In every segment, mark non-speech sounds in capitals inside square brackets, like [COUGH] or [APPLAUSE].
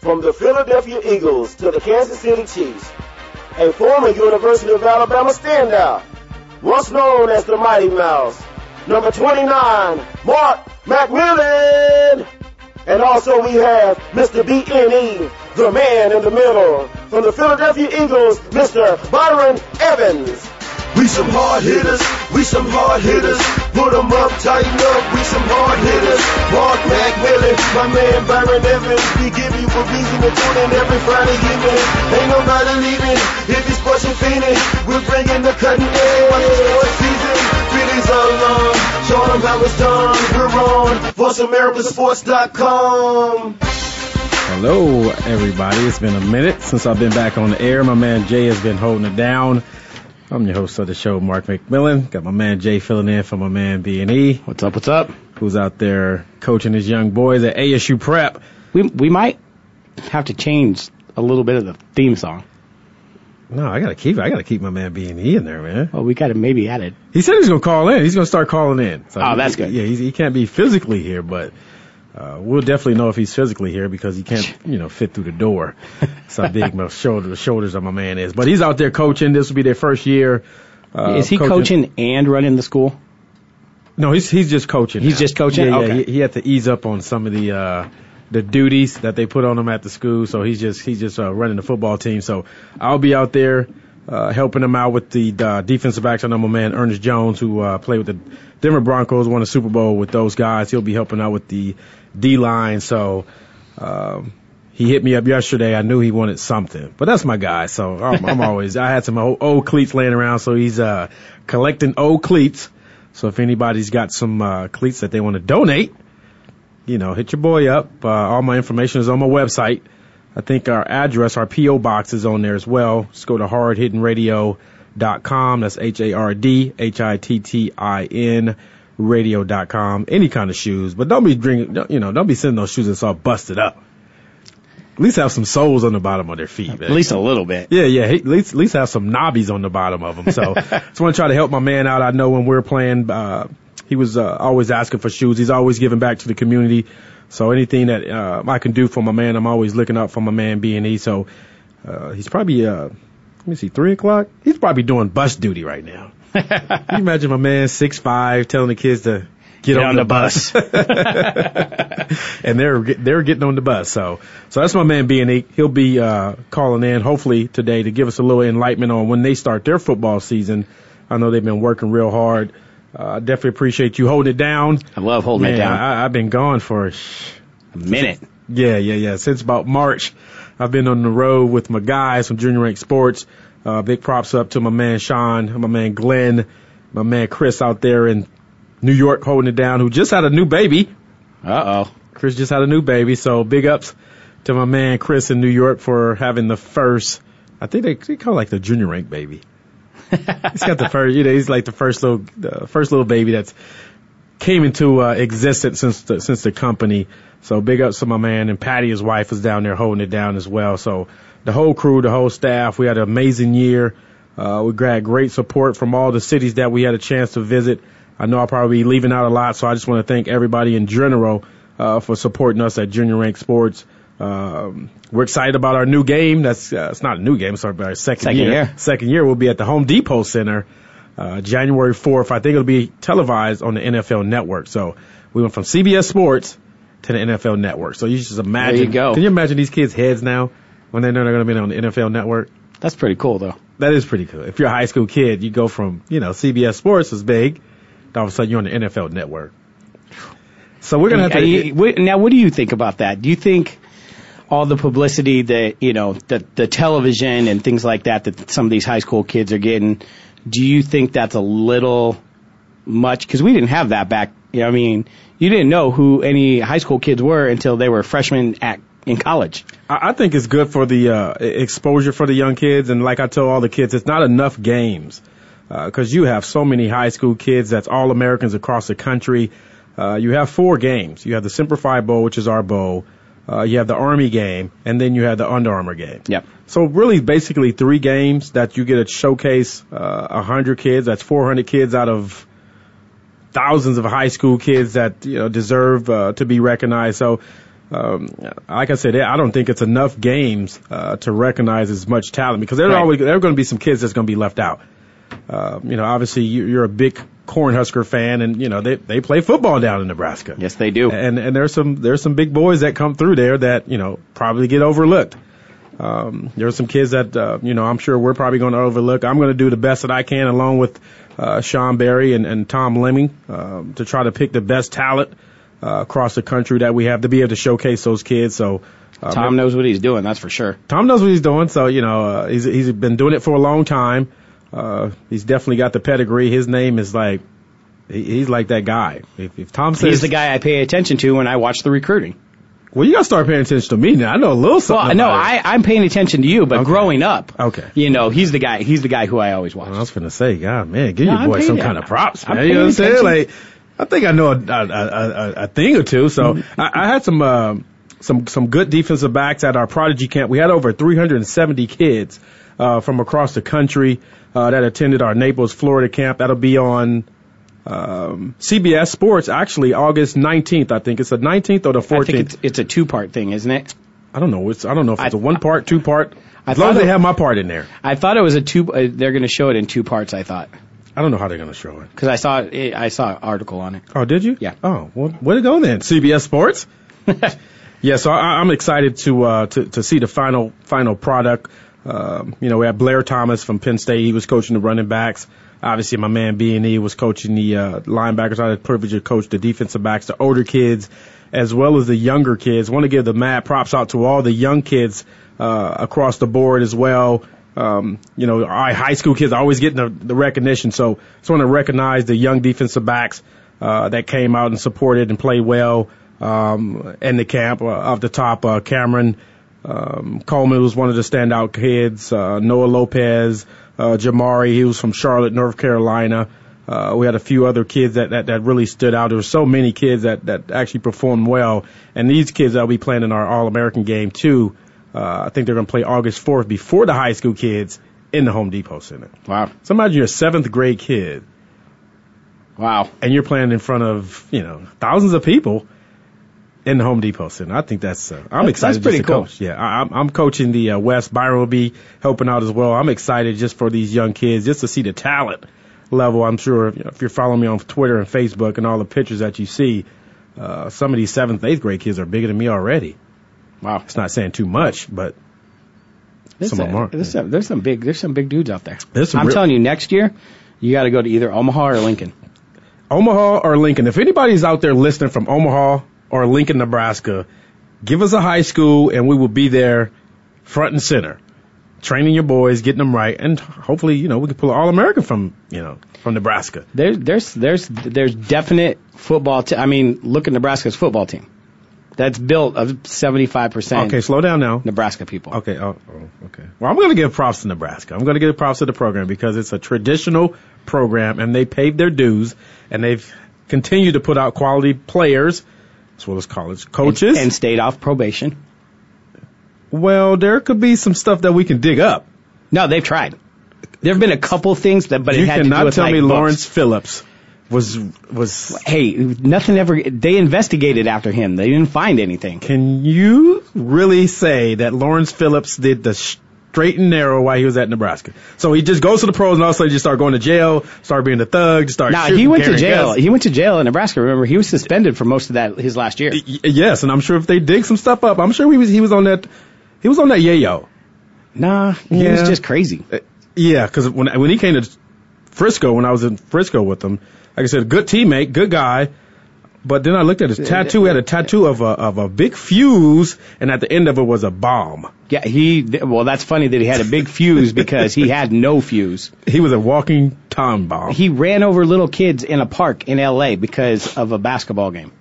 from the Philadelphia Eagles to the Kansas City Chiefs, a former University of Alabama standout, once known as the Mighty Mouse, number 29, Mark McMillan. And also we have Mr. BNE, the man in the middle, from the Philadelphia Eagles, Mr. Byron Evans. We some hard hitters, we some hard hitters. Put 'em up, tighten up, we some hard hitters. Mark McMillan, my man Byron Evans. We give you a reason to tune in every Friday evening. Ain't nobody leaving if it's sports and finished. We're bringing the cutting edge. Watch the sports season, feelings are long. Show 'em how it's done. We're on VoiceAmericaSports.com. Hello, everybody. It's been a minute since I've been back on the air. My man Jay has been holding it down. I'm your host of the show, Mark McMillan. Got my man Jay filling in for my man B and E. What's up? What's up? Who's out there coaching his young boys at ASU Prep? We we might have to change a little bit of the theme song. No, I gotta keep. I gotta keep my man B and E in there, man. Well, we got to maybe add it. He said he's gonna call in. He's gonna start calling in. So Oh, he- that's good. Yeah, he's, he can't be physically here, but uh, we'll definitely know if he's physically here because he can't, [LAUGHS] you know, fit through the door. How big my shoulder, the shoulders of my man is. But he's out there coaching. This will be their first year. Uh, Is he coaching. and running the school? No, he's he's just coaching. He's now. just coaching? Yeah, yeah. He, he had to ease up on some of the uh, the duties that they put on him at the school. So he's just he's just uh, running the football team. So I'll be out there uh, helping him out with the uh, defensive backs. I know my man Ernest Jones, who uh, played with the Denver Broncos, won a Super Bowl with those guys. He'll be helping out with the D line. So. Um, he hit me up yesterday. I knew he wanted something, but that's my guy. So I'm, I'm [LAUGHS] always. I had some old, old cleats laying around, so he's uh, collecting old cleats. So if anybody's got some uh, cleats that they want to donate, you know, hit your boy up. Uh, all my information is on my website. I think our address, our PO box is on there as well. Just go to hardhittinradio.com. That's H A R D H I T T I N radio.com. Any kind of shoes, but don't be drinking. You know, don't be sending those shoes that's all busted up. At least have some soles on the bottom of their feet. Man. At least a little bit. Yeah, yeah. At least, at least have some knobbies on the bottom of them. So, [LAUGHS] just want to try to help my man out. I know when we're playing, uh, he was uh, always asking for shoes. He's always giving back to the community. So anything that uh, I can do for my man, I'm always looking out for my man B and E. So uh, he's probably uh, let me see, three o'clock. He's probably doing bus duty right now. [LAUGHS] Can you imagine my man six five telling the kids to get, on, the, bus, [LAUGHS] and they're they're getting on the bus. So so that's my man B and E. He'll be uh, calling in hopefully today to give us a little enlightenment on when they start their football season. I know they've been working real hard. Uh, I definitely appreciate you holding it down. I love holding Man, it down. I, I've been gone for sh- a minute. yeah, yeah, yeah. Since about March, I've been on the road with my guys from Junior Rank Sports. Uh, big props up to my man Sean, my man Glenn, my man Chris out there in New York holding it down, who just had a new baby. Uh oh. Chris just had a new baby, so big ups to my man Chris in New York for having the first. I think they, they call it like the Junior Rank baby. [LAUGHS] he's got the first, you know, he's like the first little, the first little baby that's came into uh, existence since the since the company. So big ups to my man and Patty, his wife, is down there holding it down as well. So the whole crew, the whole staff, we had an amazing year. Uh, we got great support from all the cities that we had a chance to visit. I know I'll probably be leaving out a lot, so I just want to thank everybody in general uh, for supporting us at Junior Rank Sports. Um, we're excited about our new game. That's uh, it's not a new game. Sorry, our, our second, Second year. Second year. We'll be at the Home Depot Center uh, January 4th. I think it'll be televised on the NFL Network. So we went from CBS Sports to the NFL Network. So you just imagine. There you go. Can you imagine these kids' heads now when they know they're going to be on the NFL Network? That's pretty cool though. That is pretty cool. If you're a high school kid, you go from, you know, CBS Sports is big, to all of a sudden you're on the NFL Network. So we're going to have to. now, what do you think about that? Do you think all the publicity that you know, the the television and things like that that some of these high school kids are getting, do you think that's a little much? Because we didn't have that back. You know, I mean, you didn't know who any high school kids were until they were freshmen at in college. I I think it's good for the uh, exposure for the young kids, and like I tell all the kids, it's not enough games because you have so many high school kids that's all Americans across the country. Uh, you have four games. You have the Semper Fi Bowl, which is our bowl. Uh, you have the Army game, and then you have the Under Armour game. Yep. So really, basically three games that you get to showcase uh, a hundred kids. That's 400 kids out of thousands of high school kids that you know deserve uh, to be recognized. So um, like I said, I don't think it's enough games uh, to recognize as much talent because there's Right. always there are going to be some kids that's going to be left out. Uh, you know, obviously you- you're a big Cornhusker fan, and you know they they play football down in Nebraska. Yes, they do. And and there's some there's some big boys that come through there that you know probably get overlooked. Um, there are some kids that uh, you know I'm sure we're probably going to overlook. I'm going to do the best that I can along with uh, Sean Berry and, and Tom Lemming um, to try to pick the best talent uh, across the country that we have to be able to showcase those kids. So uh, Tom knows what he's doing, that's for sure. Tom knows what he's doing. So you know uh, he's he's been doing it for a long time. Uh, he's definitely got the pedigree. His name is like he's like that guy. If, if Tom says He's the guy I pay attention to when I watch the recruiting. well, you got to start paying attention to me now. I know a little something. Well, no. I, I'm paying attention to you, but Okay. growing up, Okay. you know, he's the guy. He's the guy who I always watch. I was gonna say, God, man, give No, your boy paying some kind of props, I'm man. You know what I'm saying? Like, I think I know a, a, a, a, a thing or two. So Mm-hmm. I, I had some uh, some some good defensive backs at our prodigy camp. We had over 370 kids uh, from across the country uh, that attended our Naples, Florida camp. That'll be on. Um, CBS Sports actually August 19th. I think it's the 19th or the 14th. I think it's, it's a two part thing, isn't it? I don't know. It's I don't know if it's I- a one part, two part. I As long as thought they it- have my part in there. I thought it was a two. Uh, they're going to show it in two parts. I thought I don't know how they're gonna show it. because I saw it, I saw an article on it. Oh, did you? Yeah. Oh, well, way to go then, CBS Sports. [LAUGHS] yeah, so I, I'm excited to uh, to to see the final final product. Um, you know, we had Blair Thomas from Penn State. He was coaching the running backs. Obviously, my man B and E was coaching the uh, linebackers. I had the privilege to coach the defensive backs, the older kids, as well as the younger kids. want to give the mad props out to all the young kids uh, across the board as well. Um, you know, our high school kids are always getting the, the recognition. So, just want to recognize the young defensive backs uh, that came out and supported and played well um, in the camp. Uh, off the top, uh, Cameron um, Coleman was one of the standout kids. Uh, Noah Lopez, uh, Jamari, he was from Charlotte, North Carolina. Uh, we had a few other kids that, that, that really stood out. There were so many kids that, that actually performed well. And these kids that will be playing in our All-American game too, uh, I think they're going to play August 4th before the high school kids in the Home Depot Center. Wow, So imagine you're a seventh grade kid wow. and you're playing in front of, you know, thousands of people in the Home Depot Center. I think that's, uh, I'm excited that's pretty cool. coach. Yeah, I, I'm, I'm coaching the uh, West. Byron will be helping out as well. I'm excited just for these young kids, just to see the talent level. I'm sure if, you know, if you're following me on Twitter and Facebook and all the pictures that you see, uh, some of these seventh, eighth grade kids are bigger than me already. Wow. It's not saying too much, but There's, Some of them are. there's, some, there's some big there's some big dudes out there. I'm real- telling you, next year you got to go to either Omaha or Lincoln. Omaha or Lincoln. If anybody's out there listening from Omaha or Lincoln, Nebraska, give us a high school and we will be there front and center, training your boys, getting them right, and hopefully, you know, we can pull an All American from, you know, from Nebraska. There's there's there's there's definite football. T- I mean, look at Nebraska's football team. That's built of 75 percent Okay, slow down now. Nebraska people. Okay, oh, oh, okay. Well, I'm going to give props to Nebraska. I'm going to give props to the program because it's a traditional program and they paid their dues and they've continued to put out quality players as well as college coaches. and stayed off probation. Well, there could be some stuff that we can dig up. No, they've tried. There have been a couple things that, but you it had to cannot do with tell like me books. Lawrence Phillips was was. Hey, nothing ever. They investigated after him. They didn't find anything. Can you really say that Lawrence Phillips did the straight and narrow while he was at Nebraska? So he just goes to the pros and all of a sudden just start going to jail, start being a thug, just start. Now shooting, he went to jail. guns. He went to jail in Nebraska. Remember, he was suspended for most of that his last year. Y- yes, and I'm sure if they dig some stuff up, I'm sure he was he was on that he was on that yayo. Nah, he was just crazy. Uh, Yeah, because when when he came to Frisco, when I was in Frisco with him, like I said, good teammate, good guy. But then I looked at his tattoo. He had a tattoo of a of a big fuse, and at the end of it was a bomb. Yeah, he. Well, that's funny that he had a big fuse because he had no fuse. He was a walking time bomb. He ran over little kids in a park in L.A. because of a basketball game.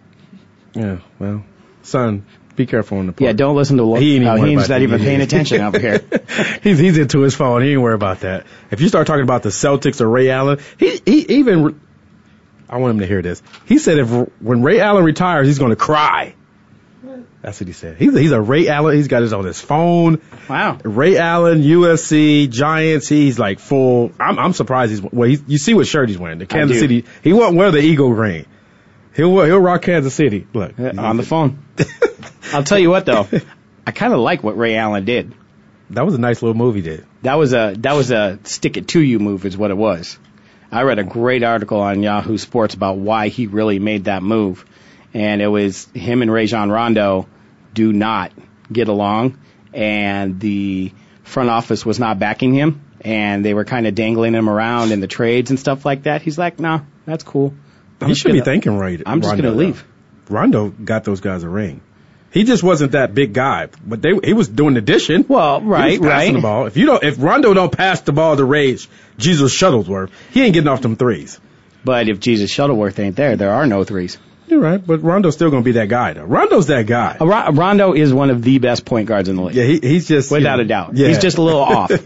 yeah, well, son, be careful in the park. Yeah, don't listen to. He ain't even oh, he's not even paying attention over here. [LAUGHS] he's he's into his phone. He ain't worried about that. If you start talking about the Celtics or Ray Allen, he he even. I want him to hear this. He said if when Ray Allen retires, he's going to cry. That's what he said. He's he's a Ray Allen. He's got his on his phone. Wow. Ray Allen, USC, Giants. He's like full. I'm I'm surprised he's. Well, he, you see what shirt he's wearing? The Kansas. City. He won't wear the Eagle green. He'll he'll rock Kansas City. Look Uh, on the phone. [LAUGHS] I'll tell you what though, I kind of like what Ray Allen did. That was a nice little movie, did. That was a that was a stick it to you move, is what it was. I read a great article on Yahoo Sports about why he really made that move, and it was him and Rajon Rondo do not get along, and the front office was not backing him, and they were kind of dangling him around in the trades and stuff like that. He's like, nah, that's cool. I'm he should be gonna- thanking right. I'm just Rondo, gonna leave. Rondo got those guys a ring. He just wasn't that big guy, but they he was doing the dishing. Well, right, passing right. The ball. If you don't, if Rondo don't pass the ball to Rage, Jesus Shuttlesworth, he ain't getting off them threes. But if Jesus Shuttlesworth ain't there, there are no threes. You're right, but Rondo's still gonna be that guy though. Rondo's that guy. Uh, Rondo is one of the best point guards in the league. Yeah, he, he's just Without you a doubt. Yeah. He's just a little off. [LAUGHS]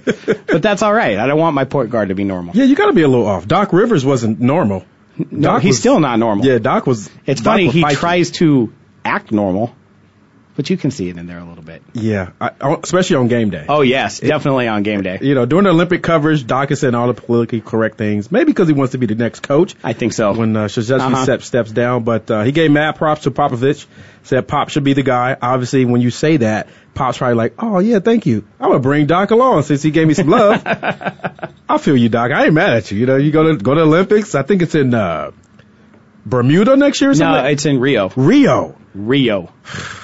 But that's all right. I don't want my point guard to be normal. yeah, you got to be a little off. Doc Rivers wasn't normal. No, Doc he's was- still not normal. Yeah, Doc was. It's Doc funny, he feisty. tries to act normal, but you can see it in there a little bit. Yeah, I, especially on game day. Oh, yes, definitely on game day. You know, during the Olympic coverage, Doc is saying all the politically correct things. Maybe because he wants to be the next coach. I think so. when uh, Krzyzewski Uh-huh. step, steps down. But uh, he gave mad props to Popovich. Said Pop should be the guy. Obviously, when you say that, Pop's probably like, "Oh yeah, thank you. I'm gonna bring Doc along since he gave me some love." [LAUGHS] I feel you, Doc. I ain't mad at you. You know, you go to go to Olympics. I think it's in uh, Bermuda next year or no, something. it's in Rio. Rio. Rio.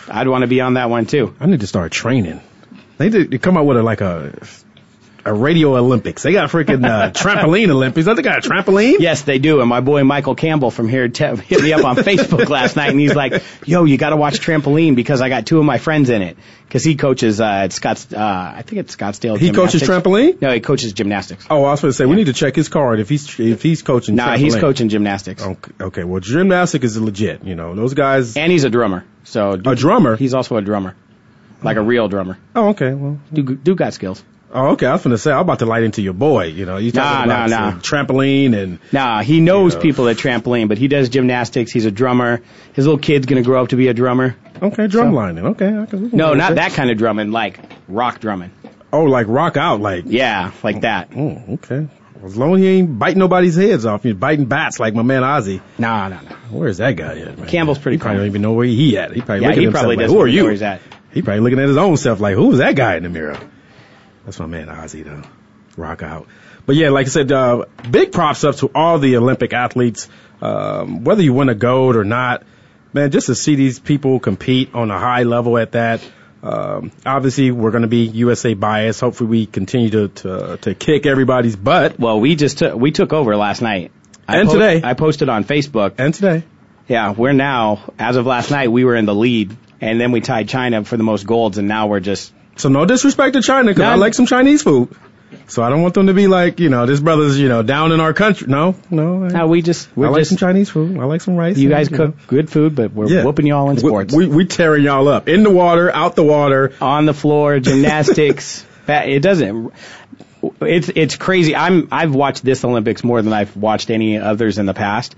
I'd want to be on that one too. I need to start training. They did they come out with a, like a a radio Olympics. They got freaking uh, [LAUGHS] trampoline Olympics. Don't they got a trampoline? Yes, they do. And my boy Michael Campbell from here te- hit me up on Facebook [LAUGHS] last night, and he's like, "Yo, you got to watch trampoline because I got two of my friends in it." Because he coaches uh, at Scotts, uh, I think it's Scottsdale. He coaches trampoline. No, he coaches gymnastics. Oh, I was going to say we need to check his card if he's if he's coaching. Nah, he's coaching gymnastics, Okay, okay, well, gymnastic is legit. You know, those guys. and he's a drummer. So A drummer? He's also a drummer, like a real drummer. Oh, okay. Well, Dude, dude got skills. Oh, okay. I was going to say I'm about to light into your boy. You know, you Nah, talking about nah, some trampoline and Nah, he knows Yeah. people at trampoline, but he does gymnastics. He's a drummer. His little kid's gonna grow up to be a drummer. okay, drum lining. Okay, I can, No, not with that kind of drumming, like rock drumming. Oh, like rock out, like. Yeah, like oh, that. Oh, okay. As long as he ain't biting nobody's heads off, he's biting bats like my man Ozzy. Nah, nah, nah. Where's that guy at, man? Campbell's pretty He probably cool. don't even know where he at. He probably Yeah, looking he at himself probably like, doesn't Who are know you? where he's at. He probably looking at his own self like, who is that guy in the mirror? That's my man Ozzy though. Rock out. But yeah, like I said, uh, big props up to all the Olympic athletes, um, whether you win a gold or not. Man, just to see these people compete on a high level at that. Um, obviously, we're going to be USA biased. Hopefully, we continue to to, to kick everybody's butt. Well, we just took we took over last night. I And today. I posted on Facebook. And today, Yeah, we're now as of last night we were in the lead, and then we tied China for the most golds, and now we're just so no disrespect to China because I like some Chinese food. So I don't want them to be like, you know, this brother's, you know, down in our country. No, no. I- now we just I we're like just some Chinese food. I like some rice. you and, guys know. cook good food, but we're Yeah. whooping y'all in sports. We, we tearing y'all up in the water, out the water. on the floor, gymnastics. [LAUGHS] It doesn't. It's it's crazy. I'm I've watched this Olympics more than I've watched any others in the past,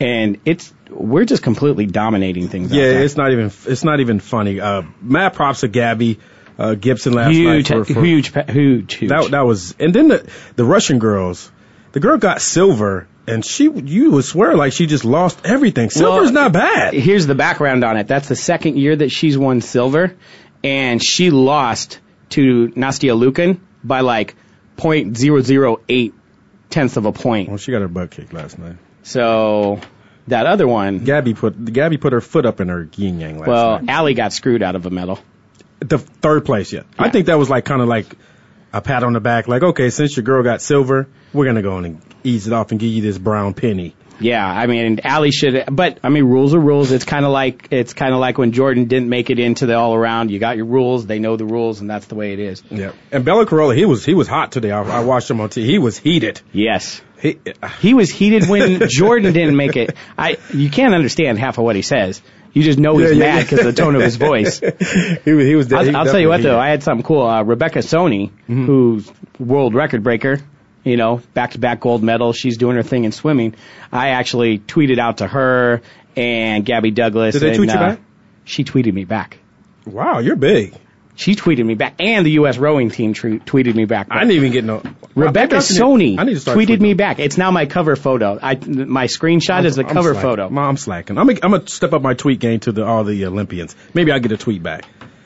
and it's we're just completely dominating things. out Yeah, there. it's not even it's not even funny. Uh, mad props to Gabby uh, Gibson last huge, night for, for huge, huge, huge. that that was and then the the Russian girls. The girl got silver and she you would swear like she just lost everything. Silver's Well, not bad. Here's the background on it. That's the second year that she's won silver, and she lost to Nastia Liukin by like point zero zero eight tenths of a point. Well, she got her butt kicked last night. So that other one, Gabby put Gabby put her foot up in her yin yang last well, night. Allie got screwed out of a medal. The third place, yeah. I think that was like kind of like a pat on the back, like okay, since your girl got silver, we're gonna go and ease it off and give you this brown penny. Yeah, I mean, Allie should, but I mean, rules are rules. It's kind of like it's kind of like when Jordan didn't make it into the all around. You got your rules, they know the rules, and that's the way it is. Yeah. And Bela Karolyi, he was he was hot today. I, I watched him on TV. He was heated. Yes, He, he was heated when Jordan didn't make it. I you can't understand half of what he says. You just know he's Yeah, yeah, mad yeah. because of the tone of his voice. [LAUGHS] he was he was. I'll, he I'll tell you what though. I had something cool. Uh, Rebecca Soni, who's world record breaker, you know, back to back gold medal. She's doing her thing in swimming. I actually tweeted out to her and Gabby Douglas. Did they and, tweet you uh, back? She tweeted me back. Wow, you're big. She tweeted me back, and the U.S. rowing team tre- tweeted me back. I didn't even get no. Rebecca I Soni I need to start tweeted tweeting. me back. It's now my cover photo. I my screenshot is the I'm cover slacking. photo. Ma, I'm slacking. I'm gonna, step up my tweet game to the all the Olympians. Maybe I'll get a tweet back.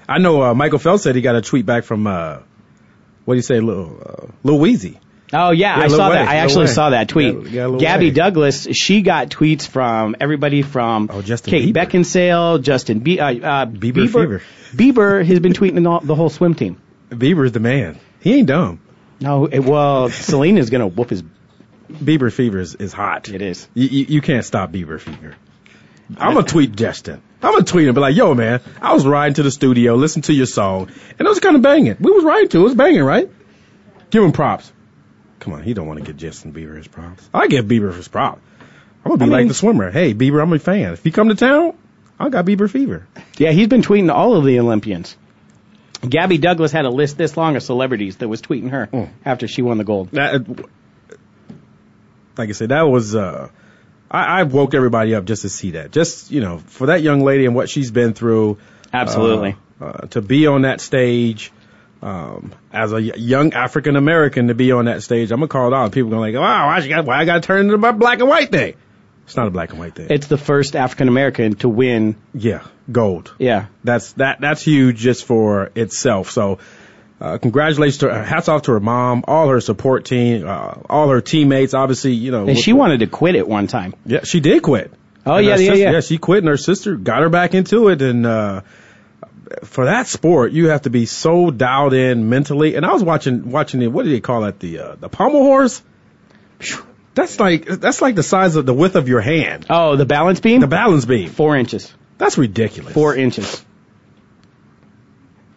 I know uh, Michael Phelps said he got a tweet back from uh, what do you say, Lil uh, Lil Weezy. Oh yeah, I saw Wayne, that. I actually Wayne. saw that tweet. Gabby Wayne. Douglas, she got tweets from everybody from Oh, Justin Kate Bieber. Beckinsale, Justin Be- uh, uh, Bieber Bieber. Bieber has been tweeting the, the whole swim team. Bieber's the man. He ain't dumb. No, it, well, Selena's gonna whoop his. Bieber fever is, is hot. It is. You, you, you can't stop Bieber fever. I'm gonna tweet Justin. I'm gonna tweet him, be like, "Yo, man, I was riding to the studio, listen to your song, and it was kind of banging. We was riding to, it was banging, right? Give him props. Come on, he don't want to give Justin Bieber his props. I give Bieber his props. I'm gonna be I like the swimmer. Hey, Bieber, I'm a fan. If you come to town, I got Bieber fever. Yeah, he's been tweeting all of the Olympians. Gabby Douglas had a list this long of celebrities that was tweeting her Mm. after she won the gold. That, like I said, that was. uh I, I woke everybody up just to see that. Just you know, for that young lady and what she's been through. Absolutely. uh, uh, to be on that stage um, as a young African American to be on that stage. I'm gonna call it out. People gonna like, wow, why, got, why I got to turn into my black and white thing? It's not a black and white thing. It's the first African American to win. yeah, gold. Yeah. That's that. That's huge just for itself. So. Uh, congratulations to her. Hats off to her mom, all her support team, uh, all her teammates. Obviously, you know. And she the- wanted to quit at one time. Yeah, she did quit. Oh, yeah, yeah, sister- yeah. Yeah, she quit, and her sister got her back into it. And uh, for that sport, you have to be so dialed in mentally. And I was watching watching the What do they call it? The uh, the pommel horse. That's like that's like the size of the width of your hand. Oh, the balance beam? The balance beam. Four inches. That's ridiculous. Four inches.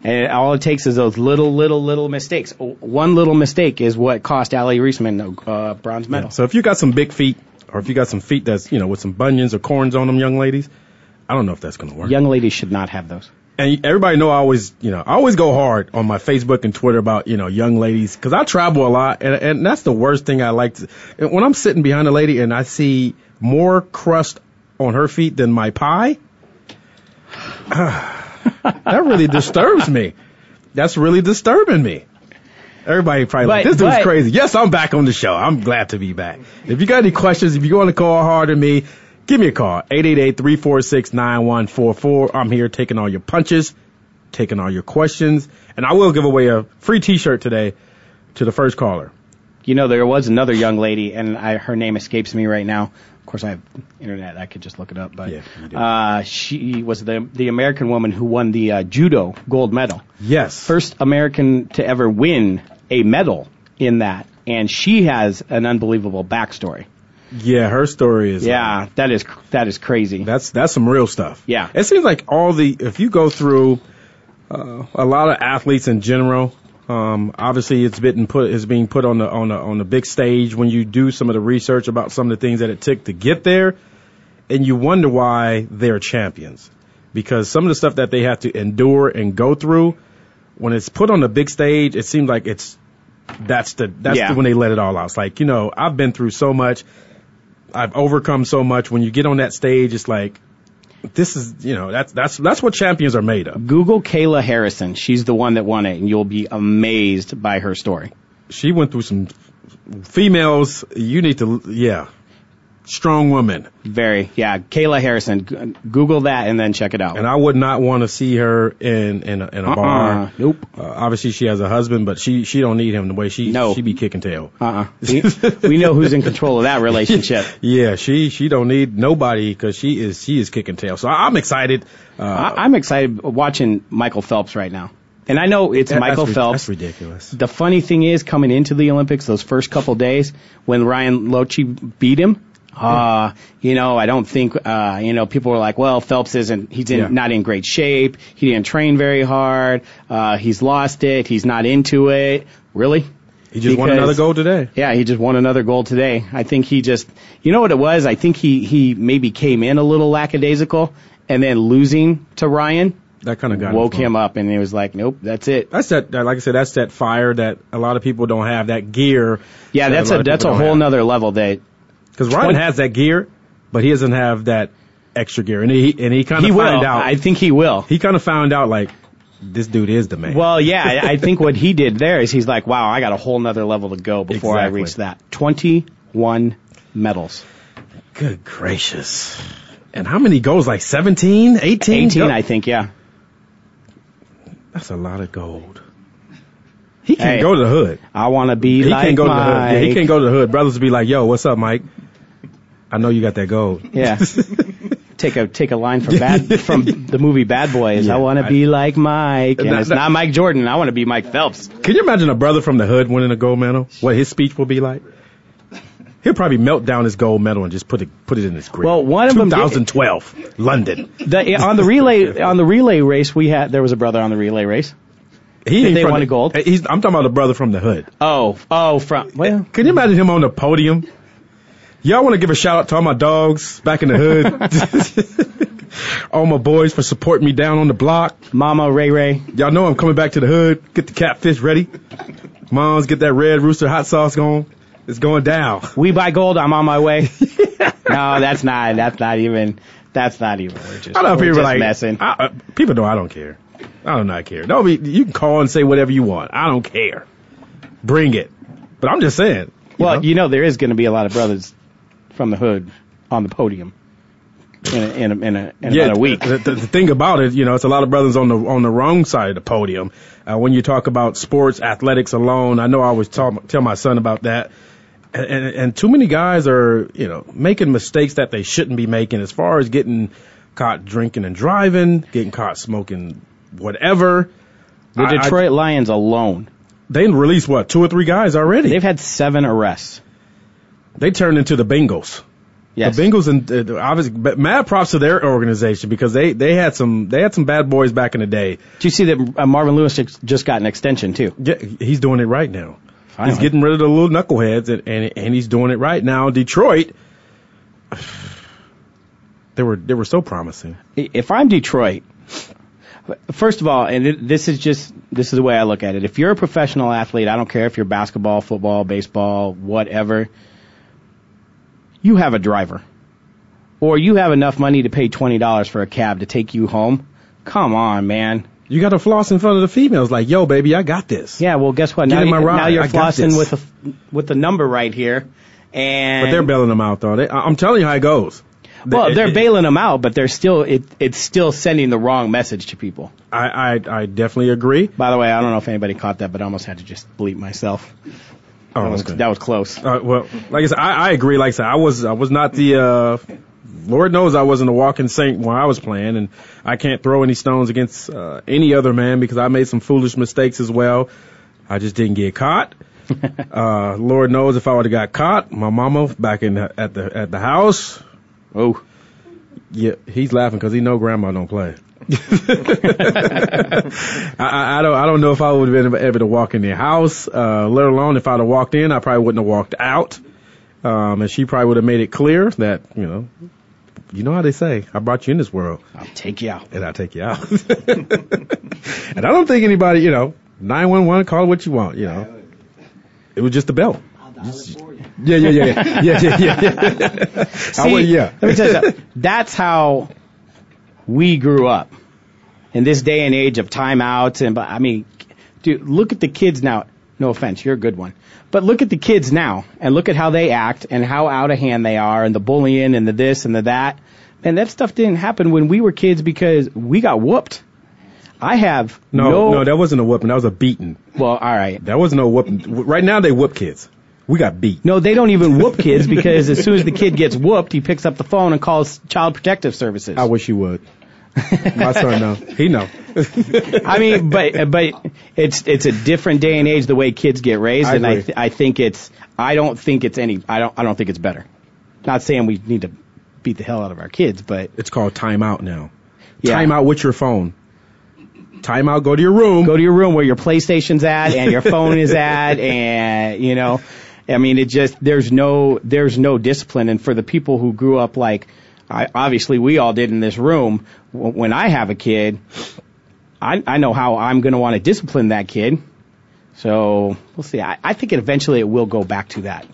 And all it takes is those little, little, little mistakes. One little mistake is what cost Aly Raisman a uh, bronze medal. So if you got some big feet, or if you got some feet that's you know with some bunions or corns on them, young ladies, I don't know if that's gonna work. Young ladies should not have those. And everybody know I always, you know, I always go hard on my Facebook and Twitter about, you know, young ladies because I travel a lot, and and that's the worst thing I like to. When I'm sitting behind a lady and I see more crust on her feet than my pie, [SIGHS] that really disturbs me. That's really disturbing me. Everybody probably like this dude's but- crazy. Yes, I'm back on the show. I'm glad to be back. If you got any questions, if you want to call hard at me, give me a call. 888-346-9144. I'm here taking all your punches, taking all your questions, and I will give away a free t-shirt today to the first caller. You know, there was another young lady, and I, her name escapes me right now. Of course, I have internet. I could just look it up. But Yeah, uh, she was the the American woman who won the uh, judo gold medal. Yes. First American to ever win a medal in that, and she has an unbelievable backstory. Yeah, her story is uh, Yeah, that is that is crazy. That's that's some real stuff. Yeah. It seems like all the if you go through uh, a lot of athletes in general, um, obviously it's been put is being put on the on the on the big stage when you do some of the research about some of the things that it took to get there, and you wonder why they're champions because some of the stuff that they have to endure and go through when it's put on the big stage, it seems like it's that's the that's Yeah. the, when they let it all out. It's like you know I've been through so much. I've overcome so much. When you get on that stage, it's like this is you know that's that's that's what champions are made of. Google Kayla Harrison. She's the one that won it, and you'll be amazed by her story. She went through some females. You need to yeah, strong woman. Very, yeah. Kayla Harrison. G- Google that and then check it out. And I would not want to see her in in a, in a Uh-uh. bar. Nope. Uh, obviously, she has a husband, but she she don't need him the way she No. she be kicking tail. Uh-uh. [LAUGHS] We, we know who's in control of that relationship. [LAUGHS] Yeah, she she don't need nobody because she is she is kicking tail. So I'm excited. Uh, I, I'm excited watching Michael Phelps right now. And I know it's that- Michael that's, Phelps. That's ridiculous. The funny thing is, coming into the Olympics, those first couple days when Ryan Lochte beat him, uh, you know, I don't think, uh, you know, people were like, well, Phelps isn't, he's in, Yeah. not in great shape. He didn't train very hard. Uh, he's lost it. He's not into it. Really? He just won another gold today. Yeah, he just won another gold today. I think he just, you know what it was? I think he, he maybe came in a little lackadaisical and then losing to Ryan That kind of got woke him up and he was like, nope, that's it. That's that, that. Like I said, that's that fire that a lot of people don't have. That gear. Yeah, that's a, that's a whole nother level that Because Ryan has that gear, but he doesn't have that extra gear, and he and he kind of will. found out. I think he will. he kind of found out like this dude is the man. Well, yeah, I I think what he did there is he's like, wow, I got a whole nother level to go before Exactly. I reach that. 21 medals. good gracious. And how many goals? Like 17, 18? 18, Go- I think, yeah. That's a lot of gold. He can't Hey. go to the hood. I want to be He like can't go to the hood. Yeah, he Mike. can't go to the hood. Brothers would be like, "Yo, what's up, Mike? I know you got that gold." Yeah. [LAUGHS] take a take a line from bad from the movie Bad Boys. Yeah, I want to be like Mike, and Nah, it's not Mike Jordan. I want to be Mike Phelps. Can you imagine a brother from the hood winning a gold medal? What his speech will be like? He'll probably melt down his gold medal and just put it put it in his grave. Well, one of them 2012, London. The, on the [LAUGHS] relay on the relay race, we had there was a brother on the relay race. He they won the- a gold? He's, I'm talking about a brother from the hood. Oh, oh, from well, Can you imagine him on the podium? Y'all want to give a shout out to all my dogs back in the hood? [LAUGHS] all my boys for supporting me down on the block. Mama Ray Ray. Y'all know I'm coming back to the hood. Get the catfish ready. Moms, get that red rooster hot sauce going. It's going down. We buy gold. I'm on my way. [LAUGHS] no, that's not. That's not even. That's not even. We're just, I know people like messing. I, uh, people know I don't care. I do not care. No, you can call and say whatever you want. I don't care. Bring it. But I'm just saying. you well, know? you know there is going to be a lot of brothers from the hood on the podium in a, in a, in, a, in about a week. The, the, the thing about it, you know, it's a lot of brothers on the on the wrong side of the podium. Uh, when you talk about sports, athletics alone, I know I always talk, tell my son about that. And, and, and too many guys are, you know, making mistakes that they shouldn't be making as far as getting caught drinking and driving, getting caught smoking whatever. The I- I- Detroit Lions alone, they released what two or three guys already. they've had seven arrests. They turned into the Bengals. Yes. The Bengals and uh, obviously, mad props to their organization because they they had some they had some bad boys back in the day. Do you see that uh, Marvin Lewis just- got an extension too? Yeah, he's doing it right now. Finally. He's getting rid of the little knuckleheads, and, and and he's doing it right now. Detroit, [SIGHS] they were they were so promising. if I'm Detroit, first of all, and this is just this is the way I look at it. If you're a professional athlete, I don't care if you're basketball, football, baseball, whatever. You have a driver, or you have enough money to pay twenty dollars for a cab to take you home. Come on, man. You got to floss in front of the females, like, "Yo, baby, I got this." Yeah, well, guess what? Now, you- now you're I flossing with a with the number right here, and But they're bailing them out, though. They, I'm telling you how it goes. well, they're bailing them out, but they're still it, it's still sending the wrong message to people. I, I I definitely agree. By the way, I don't know if anybody caught that, but I almost had to just bleep myself. Oh, That was, okay. that was close. Uh, well, like I said, I, I agree. Like I said, I was I was not the. uh Lord knows I wasn't a walking saint when I was playing, and I can't throw any stones against uh, any other man because I made some foolish mistakes as well. I just didn't get caught. [LAUGHS] uh Lord knows if I would have got caught, my mama back in the, at the at the house. Oh, Yeah, he's laughing because he know grandma don't play. [LAUGHS] I, I, I don't I don't know if I would have been able to walk in the house, uh, let alone if I'd have walked in, I probably wouldn't have walked out. Um, and she probably would have made it clear that you know, you know how they say, I brought you in this world I'll take you out. and I'll take you out. [LAUGHS] and I don't think anybody, you know, nine one one, call what you want, you know. It was just a belt. Yeah, yeah, yeah, yeah, yeah, yeah, yeah. yeah. [LAUGHS] I would, yeah. Let me tell you something. That's how we grew up in this day and age of timeouts. And but I mean, dude, look at the kids now. No offense, you're a good one. But look at the kids now and look at how they act and how out of hand they are and the bullying and the this and the that. And that stuff didn't happen when we were kids because we got whooped. I have No, no, no, that wasn't a whooping. That was a beating. well, all right. That was no whooping. Right now they whoop kids. We got beat. No, they don't even whoop kids because as soon as the kid gets whooped, he picks up the phone and calls Child Protective Services. I wish you would. [LAUGHS] My son know. He know. I mean, but but it's it's a different day and age the way kids get raised, I and I th- I think it's I don't think it's any I don't I don't think it's better. Not saying we need to beat the hell out of our kids, but It's called timeout now. Yeah. Timeout with your phone. Time out. Go to your room. go to your room where your PlayStation's at and your phone is at, [LAUGHS] and you know, I mean, it just there's no there's no discipline, and for the people who grew up like. I, obviously, we all did in this room. When I have a kid, I, I know how I'm going to want to discipline that kid. So we'll see. I, I think it eventually it will go back to that.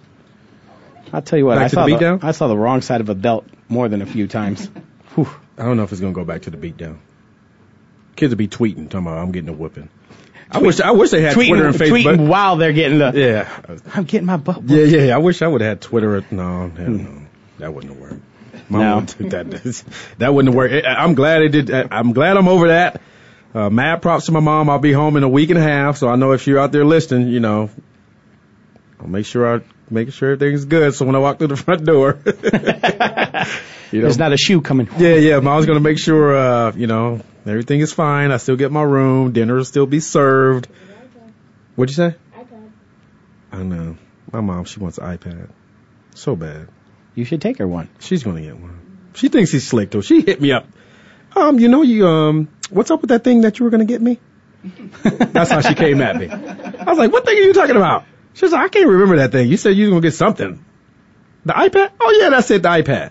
I'll tell you what. Back I to the saw beatdown? I saw the wrong side of a belt more than a few times. [LAUGHS] Whew. I don't know if it's gonna go back to the beatdown. kids will be tweeting, talking about I'm getting a whipping. I wish I wish they had tweeting, Twitter and Facebook. tweeting while they're getting the. Yeah, I'm getting my butt. yeah, yeah. I wish I would have had Twitter. No, hell hmm. no, that wouldn't have worked. [LAUGHS] Mom No. wouldn't that that wouldn't have worked. I- I'm glad it did. I'm glad I'm over that. Uh, mad props to my mom. I'll be home in a week and a half, so I know if you're out there listening, you know, I'll make sure I make sure everything's good. So when I walk through the front door, [LAUGHS] you know, There's not a shoe coming. yeah, yeah. Mom's gonna make sure, uh, you know, everything is fine. I still get my room. Dinner will still be served. What'd you say? iPad. I know. My mom, she wants an iPad. So bad. You should take her one. She's gonna get one. She thinks he's slick though. She hit me up. Um, you know, you um, what's up with that thing that you were gonna get me? [LAUGHS] That's how she came at me. I was like, what thing are you talking about? She was like, I can't remember that thing. You said you were gonna get something. The iPad? Oh yeah, that's it, the iPad.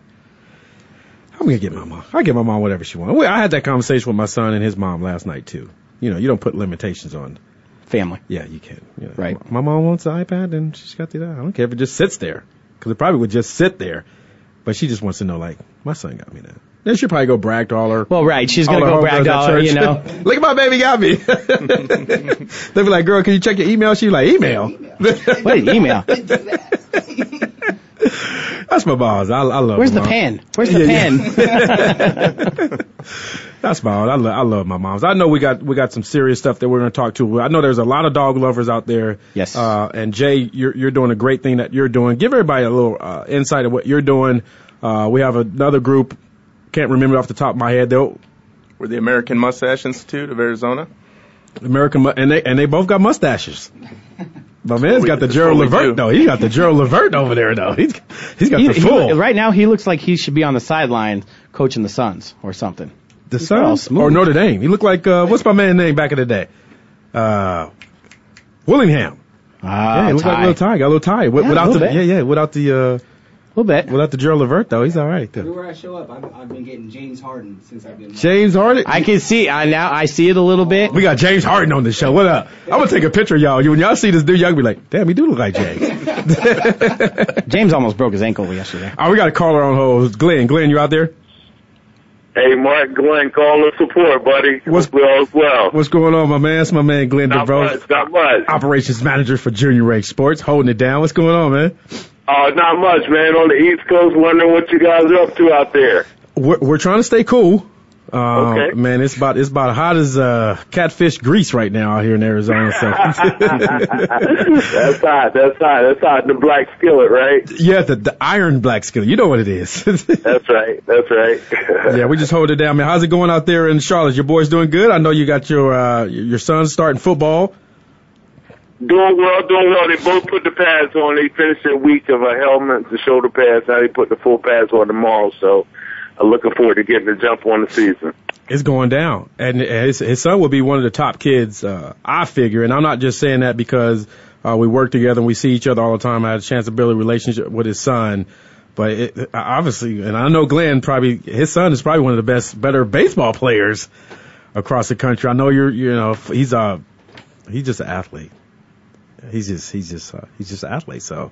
I'm gonna get my mom. I get my mom whatever she wants. I had that conversation with my son and his mom last night too. You know, you don't put limitations on. Family. Yeah, you can. You know, Right. My mom wants the iPad and she's got the. I don't care if it just sits there because it probably would just sit there. But she just wants to know, like, my son got me that. Then she'll probably go brag to all her. Well, right. She's gonna go brag to all her, you know. [LAUGHS] Look at my baby got me. [LAUGHS] They'll be like, girl, can you check your email? She's like, email. What email? [LAUGHS] That's my boss. I, I love. Where's the mom. pen? Where's the Yeah, pen? That's my. I love. I love my moms. I know we got we got some serious stuff that we're going to talk to. I know there's a lot of dog lovers out there. Yes. Uh, and Jay, you're you're doing a great thing that you're doing. Give everybody a little uh, insight of what you're doing. Uh, we have another group. Can't remember off the top of my head though. We're the American Mustache Institute of Arizona. American and they and they both got mustaches. [LAUGHS] My man's we- got the Gerald what we Levert though. He got the Gerald Levert over there though. He's he's got He- the he full. look- right now, he looks like he should be on the sideline coaching the Suns or something. the all Suns smooth. or Notre Dame. He looked like uh, what's my man's name back in the day? Uh, Willingham. Ah, Yeah, he looked like a little tie. Got a little tie. Wi- Yeah, a without little the bit. yeah yeah without the uh, A little bit. without the Gerald Levert though. He's all right. Though. Everywhere I show up, I've, I've been getting James Harden since I've been. James Harden. I can see. I now I see it a little bit. we got James Harden on the show. What up? I'm gonna take a picture of y'all. You- When y'all see this dude, y'all be like, damn, he do look like James. [LAUGHS] James almost broke his ankle yesterday. oh, we got a caller on hold. Glenn, Glenn, you out there? Hey, Mark Glenn, call the support, buddy. What's- Hope all well? What's going on, my man? It's my man Glenn Not much, not much. operations manager for Junior Rank Sports, holding it down. What's going on, man? Uh, not much, man. On the East Coast, wondering what you guys are up to out there. We're, we're trying to stay cool. Um, Okay. Man, it's about it's about hot as uh, catfish grease right now out here in Arizona. So [LAUGHS] [LAUGHS] that's hot. That's hot. That's hot. The black skillet, right? yeah, the, the iron black skillet. You know what it is. [LAUGHS] That's right. That's right. yeah, we just hold it down, man. How's it going out there in Charlotte? Your boys doing good? I know you got your uh, your son starting football. Doing well, doing well. They both put the pads on. They finished their week of a helmet, the shoulder pads. Now they put the full pads on tomorrow. So I'm looking forward to getting the jump on the season. It's going down, and his, his son will be one of the top kids. Uh, I figure, and I'm not just saying that because uh, we work together and we see each other all the time. I had a chance to build a relationship with his son, but it, obviously, and I know Glenn probably his son is probably one of the best, better baseball players across the country. I know you're, you know, he's a he's just an athlete. He's just he's just uh, he's just an athlete. So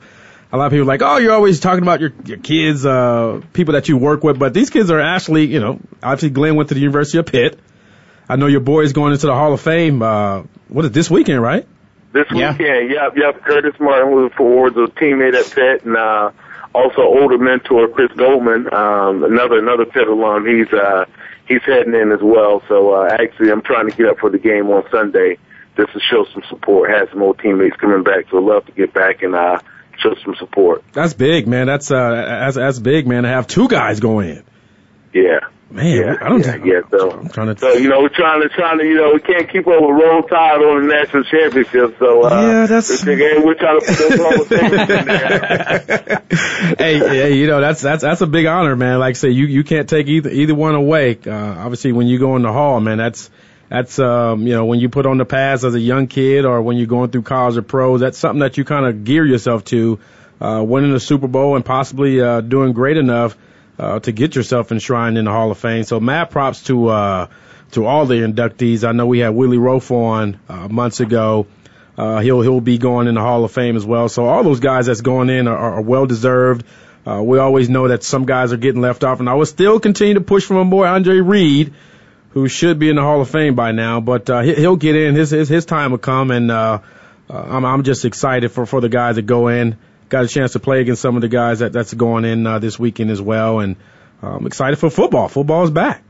a lot of people are like, oh, you're always talking about your your kids, uh, people that you work with, but these kids are actually, you know, obviously Glenn went to the University of Pitt. I know your boy is going into the Hall of Fame. Uh, what is this weekend, right? This Yeah. weekend, yep, yep. Curtis Martin was was a teammate at Pitt, and uh, also older mentor Chris Doleman, um, another another Pitt alum. He's uh, he's heading in as well. So uh, actually, I'm trying to get up for the game on Sunday just to show some support. Had some old teammates coming back, so I'd love to get back and uh, show some support. That's big, man. That's uh, that's that's big, man. To have two guys go in, Yeah. man. Yeah, I don't yeah, think. yeah, so- I'm trying to. So you know, we're trying to trying to you know we can't keep up with Roll Tide on the national championship. So uh, Yeah, that's- we think, hey, we're trying to put those in there. hey, hey, you know that's that's that's a big honor, man. Like I say, you you can't take either either one away. Uh, obviously, when you go in the hall, man, that's that's um you know when you put on the pads as a young kid or when you're going through college or pros, that's something that you kind of gear yourself to. Uh, winning the Super Bowl and possibly uh, doing great enough uh, to get yourself enshrined in the Hall of Fame. So mad props to uh, to all the inductees. I know we had Willie Roaf on uh, months ago. Uh, he'll he'll be going in the Hall of Fame as well. So all those guys that's going in are, are well deserved. Uh, we always know that some guys are getting left off, and I will still continue to push for my boy Andre Reed, who should be in the Hall of Fame by now, but uh, he- he'll get in. His his his time will come, and uh, uh, I'm I'm just excited for for the guys that go in. Got a chance to play against some of the guys that that's going in uh, this weekend as well, and uh, I'm excited for football. Football is back.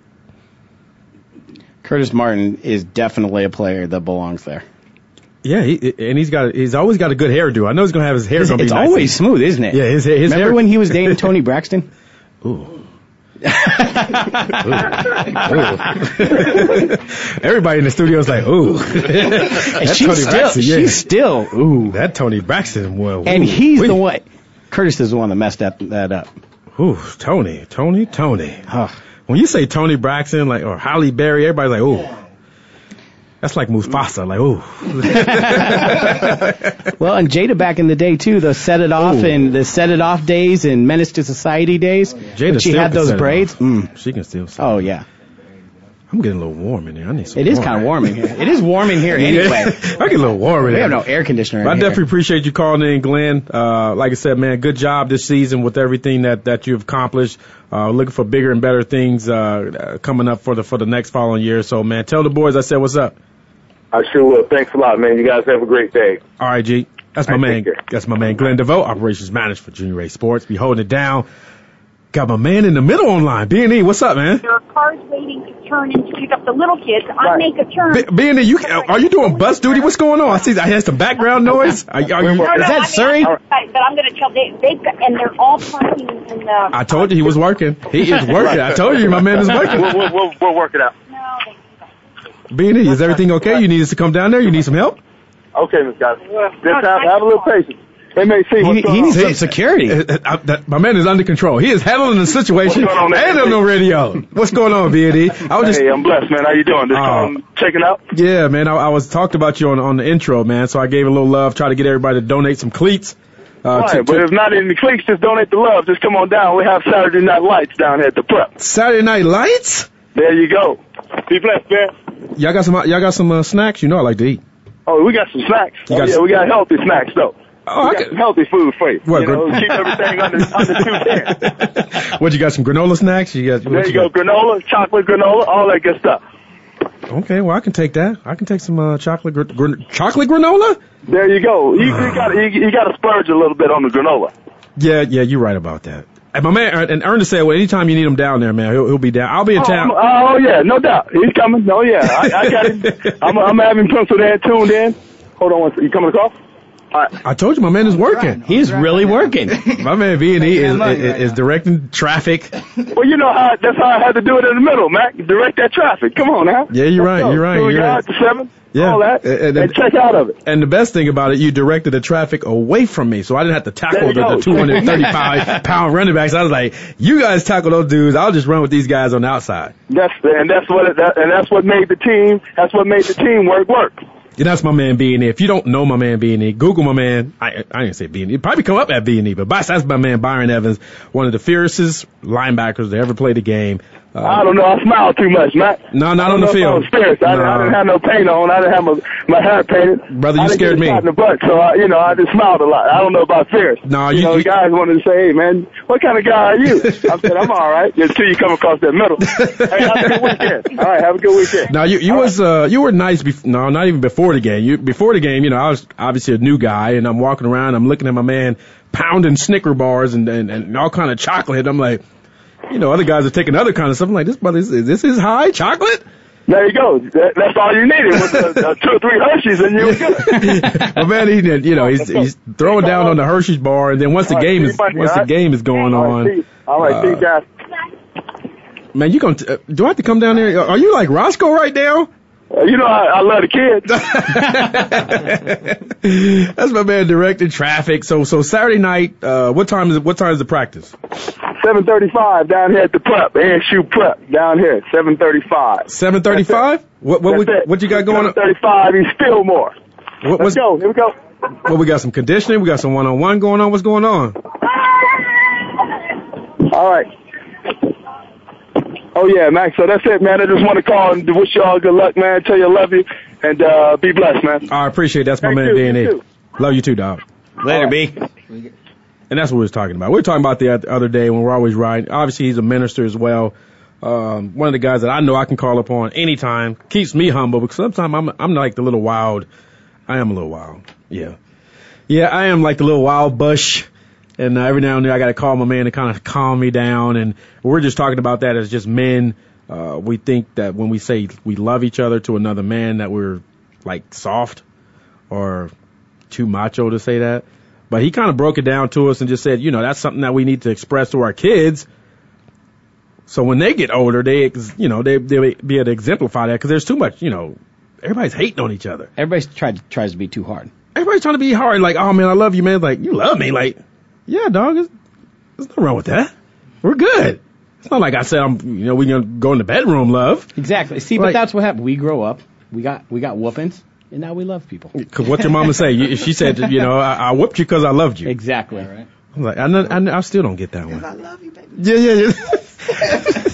Curtis Martin is definitely a player that belongs there. Yeah, he, and he's got he's always got a good hairdo. I know he's gonna have his hair. It's, gonna be it's nice always smooth, isn't it? Yeah, his his Remember hair. when he was [LAUGHS] dating Toni Braxton? Ooh. [LAUGHS] Everybody in the studio is like, ooh. [LAUGHS] That's she's still, yeah. she's still, ooh. that Toni Braxton, well, And he's the one. Curtis is the one that messed that that up. Ooh, Tony, Tony, Tony. Huh. When you say Toni Braxton, like or Halle Berry, everybody's like, ooh. That's like Mufasa, like ooh. [LAUGHS] Well, and Jada back in the day too, the set it off Ooh. and the set it off days and menace to society days. Jada she had those braids. Mm. She can still. Oh yeah, I'm getting a little warm in here. I need some. it is kind of warm in here. It is warm in here [LAUGHS] anyway. I get a little warm in We here. have no air conditioner. I here. definitely appreciate you calling in, Glenn. Uh, like I said, man, good job this season with everything that, that you've accomplished. Uh, looking for bigger and better things, uh, coming up for the, for the next following year. So, man, tell the boys I said what's up. I sure will. Thanks a lot, man. You guys have a great day. All right, G. That's my All right, man. take. That's my man, Glenn DeVoe, operations manager for Junior A Sports. Be holding it down. Got my man in the middle online. B and E, what's up, man? There are cars waiting to turn in to pick up the little kids. I make a turn. B and E, you are you doing bus duty? What's going on? I see I had some background noise. [LAUGHS] Are, are you, no, no, Is that I mean, Surrey? I'm but I'm going to tell they they and they're all parking in the. I told you he was working. He is [LAUGHS] working. I told you my man is working. We'll, we'll, we'll, we'll work it out. no, they, B E, is everything okay? You need us to come down there? You need some help? Okay, Miss Guys. Just have, have a little patience. They may see He, he needs some security. Uh, uh, uh, that- my man is under control. He is handling the situation What's going on, and on the radio. What's going on, B&E? I was just, Hey, I'm blessed, man. How you doing? Just Oh. um, checking out. yeah, man. I, I was talked about you on on the intro, man. So I gave a little love, try to get everybody to donate some cleats. Uh, Right, to, but to if not in the cliques, just donate the love. Just come on down. We have Saturday night lights down here at the prep. Saturday Night Lights. There you go. Be blessed, man. Y'all got some y'all got some uh, snacks. You know I like to eat. Oh, we got some snacks. Oh, got yeah, some- we got healthy snacks though. Oh, we got could- healthy food for you. What, you know, keep everything under [LAUGHS] under two ten. [LAUGHS] what you got? Some granola snacks? You got? There what you go, got? granola, chocolate granola, all that good stuff. Okay, well I can take that. I can take some uh, chocolate gr- gr- chocolate granola. There you go. You, you got you, you got to splurge a little bit on the granola. Yeah, yeah, you're right about that. And my man, uh, and Ernest said, well, anytime you need him down there, man, he'll, he'll be down. I'll be in Oh, town. oh yeah, no doubt. He's coming. Oh yeah, I, I got him. [LAUGHS] I'm, I'm having penciled in, tuned in. Hold on one second. You coming to call? All right. I told you my man is working. He's really working. [LAUGHS] My man V and E is, is, is directing traffic. [LAUGHS] Well, you know how that's how I had to do it in the middle, Mac. Direct that traffic. Come on now. Yeah, you're right, Let's go. you're right, you're yards right. to seven. Yeah. All that. And- And, and- check out of it. And the best thing about it, you directed the traffic away from me, so I didn't have to tackle the, the 235 [LAUGHS] pound running backs. I was like, you guys tackle those dudes. I'll just run with these guys on the outside. That's and that's what it, that, and that's what made the team. That's what made the team work work. And that's my man B and E. If you don't know my man B and E, Google my man. I I didn't say B and E. Probably come up at B and E, but that's my man Byron Evans, one of the fiercest linebackers to ever play the game. Uh, I don't know. I smiled too much, Mac. No, not on the know if I field. I, No. I didn't have no paint on. I didn't have my, my hair painted. Brother, you I didn't scared get me. in the butt, so I, you know I just smiled a lot. I don't know about fierce. No, you, you- know, you- guys wanted to say, "Hey, man, what kind of guy are you?" [LAUGHS] I said, "I'm all right." Just until you come across that middle. hey, have a good weekend. All right, have a good weekend. Now you you All was uh you were nice bef- no not even before the game you before the game you know I was obviously a new guy and I'm walking around I'm looking at my man pounding Snicker bars and and, and all kind of chocolate I'm like you know other guys are taking other kind of stuff I'm like this brother is, is this his high chocolate There you go. That, that's all you needed was uh, uh, two or three Hershey's, and you were good. [LAUGHS] my man he you know he's he's throwing down on the Hershey's bar and then once the All game is you once the game is going All on right, all right, see, uh, guys. man you gonna t- uh, do I have to come down there are you like Roscoe right now you know, I, I love the kids. [LAUGHS] that's my man directing traffic so so Saturday night uh what time is it what time is the practice 7:35 down here at the prep, ASU prep down here. 7:35. Seven thirty-five. What what we, what you got going on? 7:35. He's still more. What, Let's what's, go. Here we go. Well, we got? Some conditioning. We got some one-on-one going on. What's going on? All right. Oh yeah, Max. So that's it, man. I just want to call and wish you all good luck, man. Tell you I love you and uh, be blessed, man. I appreciate that's my Thank man you, B and you E. too. Love you too, dog. Later, B. And that's what we was talking about. We were talking about the other day when we're always riding. Obviously, he's a minister as well. Um, one of the guys that I know I can call upon anytime keeps me humble because sometimes I'm I'm like the little wild. I am a little wild. Yeah, yeah, I am like the little wild bush. And uh, every now and then I got to call my man to kind of calm me down. And we're just talking about that as just men. Uh, we think that when we say we love each other to another man, that we're like soft or too macho to say that. But he kind of broke it down to us and just said, you know, that's something that we need to express to our kids. So when they get older, they, you know, they they be able to exemplify that because there's too much, you know, everybody's hating on each other. Everybody tried tries to be too hard. Everybody's trying to be hard, like, oh man, I love you, man. Like, you love me, like, yeah, dog. There's, there's nothing wrong with that. We're good. It's not like I said I'm, you know, we gonna go in the bedroom, love. Exactly. See, but Like- that's what happened. We grow up. We got we got whoopings, and now we love people. Cause what your mama say? You- She said, you know, I, I whooped you because I loved you. Exactly. I'm like, I, know, I, know- I still don't get that one. I love you, baby. Yeah, yeah, yeah. [LAUGHS]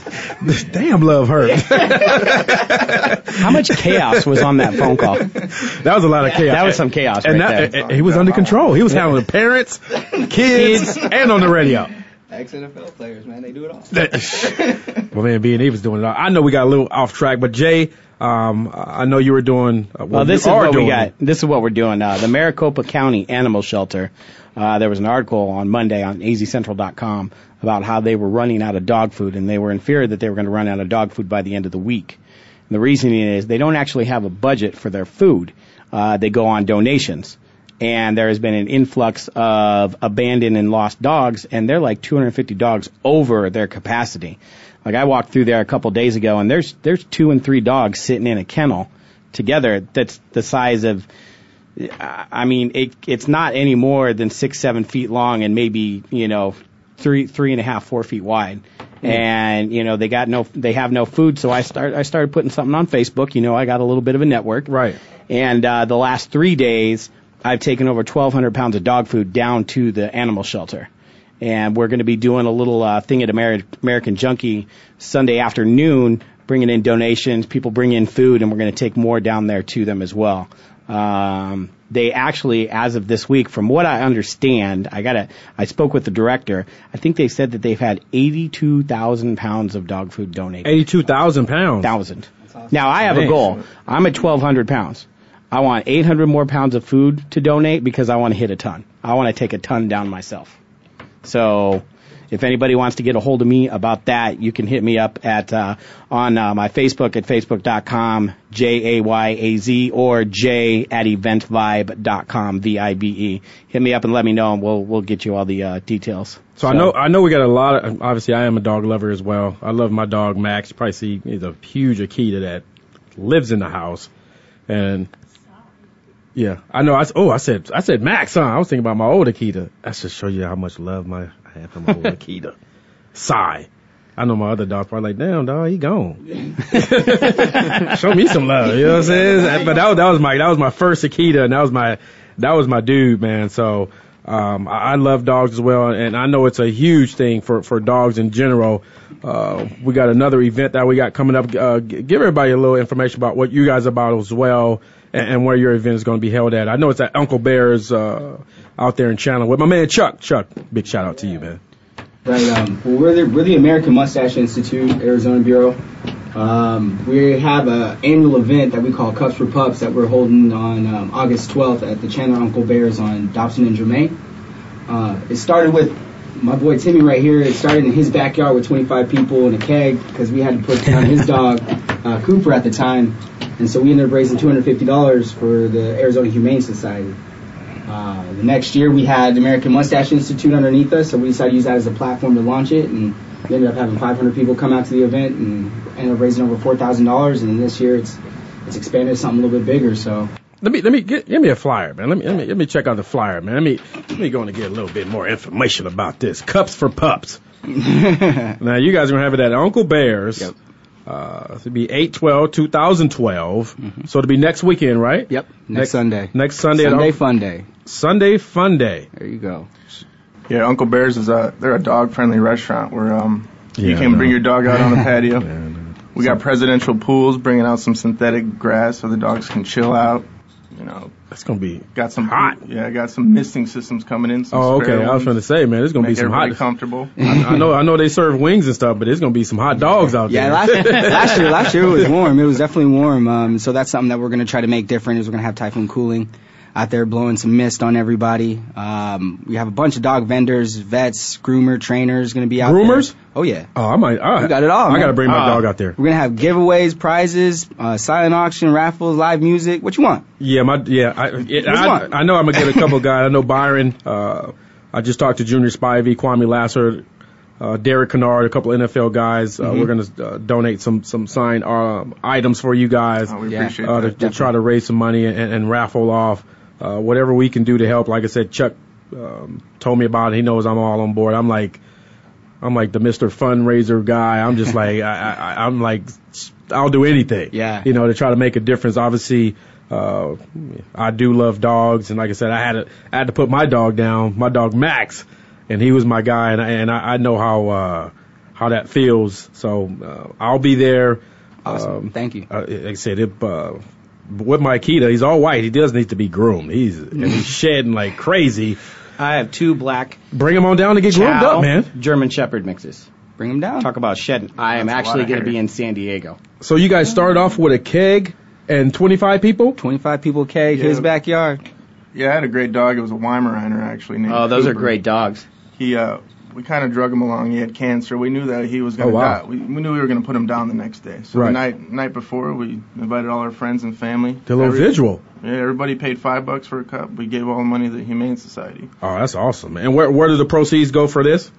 This damn, love hurt. [LAUGHS] How much chaos was on that phone call? That was a lot of chaos. That was some chaos and right that, there. he was under control. He was handling the parents, kids, and on the radio. Ex NFL players, man, they do it all. Well, man, B and E was doing it all. I know we got a little off track, but Jay, um, I know you were doing. Uh, Well, this is you are what we got. This is what we're doing. Uh, the Maricopa County Animal Shelter. Uh, there was an article on Monday on azcentral.com about how they were running out of dog food, and they were in fear that they were going to run out of dog food by the end of the week. And the reasoning is they don't actually have a budget for their food. Uh, they go on donations. And there has been an influx of abandoned and lost dogs, and they're like 250 dogs over their capacity. Like I walked through there a couple days ago, and there's there's two and three dogs sitting in a kennel together. That's the size of I mean, it, it's not any more than six, seven feet long and maybe, you know, three, three and a half, four feet wide. And, you know, they got no, they have no food. So I start, I started putting something on Facebook. You know, I got a little bit of a network. Right. And, uh, the last three days, I've taken over 1,200 pounds of dog food down to the animal shelter. And we're going to be doing a little, uh, thing at Ameri- American Junkie Sunday afternoon, bringing in donations. People bring in food and we're going to take more down there to them as well. Um, they actually, as of this week, from what I understand, I gotta, I spoke with the director. I think they said that they've had 82,000 pounds of dog food donated. Eighty-two thousand pounds. Thousand. Now I have a goal. I'm at 1,200 pounds. I want 800 more pounds of food to donate because I want to hit a ton. I want to take a ton down myself. So, if anybody wants to get a hold of me about that, you can hit me up at uh, on uh, my Facebook at facebook.com j a y a z or j at eventvibe.com v i b e. Hit me up and let me know, and we'll we'll get you all the uh, details. So, I know I know we got a lot of obviously I am a dog lover as well. I love my dog Max. You probably see he's a huge Akita that lives in the house. And yeah, I know I oh I said I said Max, huh? I was thinking about my old Akita. That should show you how much love my I have for my old [LAUGHS] Akita. Sigh. I know my other dog's probably like, damn dog, he gone. [LAUGHS] show me some love, you know what I'm saying? But that was that was my that was my first Akita and that was my that was my dude, man. So um, I, I love dogs as well, and I know it's a huge thing for, for dogs in general. Uh, we got another event that we got coming up. Uh, give everybody a little information about what you guys are about as well, and, and where your event is going to be held at. I know it's at Uncle Bear's uh, out there in Chandler with my man Chuck. Chuck, big shout out to you, man. Right. Um, well, we're the, we're the American Mustache Institute, Arizona Bureau. Um, we have an annual event that we call Cups for Pups that we're holding on um, August 12th at the Chandler Uncle Bears on Dobson and Germann. Uh, it started with my boy Timmy right here. It started in his backyard with 25 people in a keg because we had to put down his dog, uh, Cooper, at the time. And so we ended up raising $250 for the Arizona Humane Society. Uh, the next year we had the American Mustache Institute underneath us, so we decided to use that as a platform to launch it, and we ended up having 500 people come out to the event and ended up raising over $4,000. And this year it's it's expanded to something a little bit bigger. So Let me let me get, give me a flyer, man. Let me let me let me check out the flyer, man. Let me let me go and get a little bit more information about this. Cups for pups. [LAUGHS] now you guys are gonna have it at Uncle Bear's. Yep. Uh, it'll be 8 2012. So it'll be next weekend, right? Mm-hmm. Yep, next Sunday. Next Sunday. at Sunday Uncle- Fun Day. Sunday Fun Day. There you go. Yeah, Uncle Bear's is a they're a dog friendly restaurant where um you Yeah, I can know. bring your dog out on the [LAUGHS] patio. Yeah, I know. We got presidential pools, bringing out some synthetic grass so the dogs can chill out. You know, That's gonna be got some hot. Yeah, got some misting systems coming in. Some Oh, okay. spare I was ones, trying to say, man, it's gonna be some hot. comfortable. [LAUGHS] I, I know, I know they serve wings and stuff, but it's gonna be some hot dogs out Yeah, there. last, [LAUGHS] last year, last year it was warm. It was definitely warm. Um, so that's something that we're going to try to make different. Is we're going to have typhoon cooling out there, blowing some mist on everybody. Um, we have a bunch of dog vendors, vets, groomer, trainers going to be out Groomers? there. Oh yeah, oh, I might. I, We got it all, I gotta bring my Ah. dog out there. we're going to have giveaways, prizes, uh, silent auction, raffles, live music. What you want? Yeah, my yeah. I, it, Which I, one? I know I'm gonna get a [LAUGHS] couple guys. I know Byron. Uh, I just talked to Junior Spivey, Kwamie Lassiter, uh, Derek Kennard, a couple NFL guys. Uh, Mm-hmm. We're gonna uh, donate some some signed uh, items for you guys Oh, we Yeah. appreciate uh, to, that. to try to raise some money and, and raffle off uh, whatever we can do to help. Like I said, Chuck um, told me about it. He knows I'm all on board. I'm like. I'm like the Mr. Fundraiser guy. I'm just [LAUGHS] like I, I, I'm like I'll do anything. Yeah. You know to try to make a difference. Obviously, uh, I do love dogs, and like I said, I had to I had to put my dog down, my dog Max, and he was my guy, and I, and I, I know how uh, how that feels. So uh, I'll be there. Awesome. Um, Thank you. uh, like I said, it, uh, with my Akita, he's all white. He does need to be groomed. He's and he's [LAUGHS] shedding like crazy. I have two black Bring him on down to get groomed Chow up, man. German Shepherd mixes. Bring them down. Talk about shedding. I am That's a actually of going to hair. be in San Diego. So you guys started off with a keg and 25 people. 25 people keg, Yeah. his backyard. Yeah, I had a great dog. It was a Weimaraner actually. Named Oh, those are Cooper. great dogs. He, uh, we kind of drug him along. He had cancer. We knew that he was going Oh, to wow. die. We, we knew we were going to put him down the next day. So Right. the night night before, we invited all our friends and family. The little Every- visual. Yeah, everybody paid five bucks for a cup. We gave all the money to the Humane Society. Oh, that's awesome. And where where do the proceeds go for this?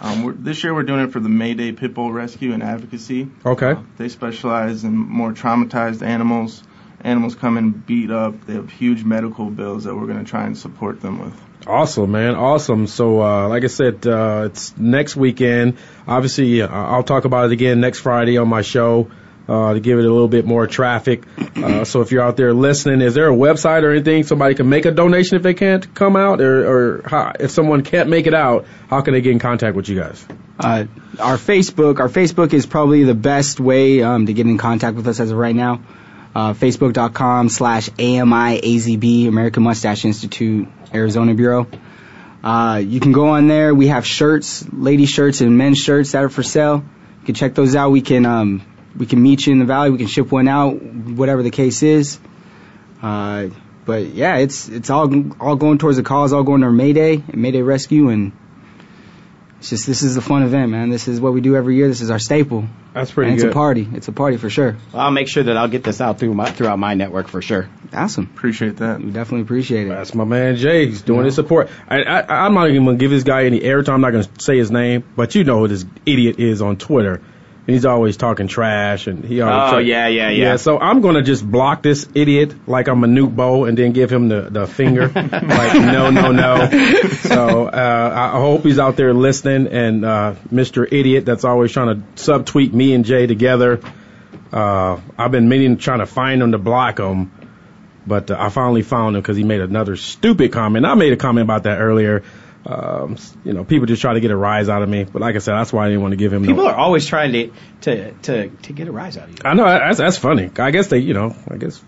Um, we're, this year we're doing it for the Mayday Pit Bull Rescue and Advocacy. Okay. Uh, they specialize in more traumatized animals. Animals come in beat up. They have huge medical bills that we're going to try and support them with. Awesome, man. Awesome. So, uh, like I said, uh, it's next weekend. Obviously, uh, I'll talk about it again next Friday on my show. Uh, to give it a little bit more traffic. Uh, so if you're out there listening, is there a website or anything somebody can make a donation if they can't come out or, or how, if someone can't make it out, how can they get in contact with you guys? Uh, our Facebook, our Facebook is probably the best way um, to get in contact with us as of right now. Uh, Facebook.com slash AMIAZB, American Mustache Institute, Arizona Bureau. Uh, you can go on there. We have shirts, lady shirts and men's shirts that are for sale. You can check those out. We can um, we can meet you in the valley. We can ship one out, whatever the case is. Uh, but yeah, it's it's all all going towards the cause, all going to Mayday and Mayday Rescue, and it's just this is a fun event, man. This is what we do every year. This is our staple. That's pretty and it's a party. It's a party for sure. I'll make sure that I'll get this out through my, throughout my network for sure. Awesome. Appreciate that. We definitely appreciate it. That's my man Jay. He's doing his support. I, I, I'm not even gonna give this guy any airtime. I'm not gonna say his name, but you know who this idiot is on Twitter. He's always talking trash, and he always. Oh, try- yeah, yeah, yeah. So I'm gonna just block this idiot like I'm a nuke bow, and then give him the the finger, [LAUGHS] like no, no, no. So uh, I I hope he's out there listening, and uh, Mr. Idiot that's always trying to subtweet me and Jay together. Uh, I've been meaning trying to find him to block him. But uh, I finally found him because he made another stupid comment. I made a comment about that earlier. Um, you know, people just try to get a rise out of me. But like I said, that's why I didn't want to give him. People no, are always trying to to to, to get a rise out of you. I know that's that's funny. I guess they, you know, I guess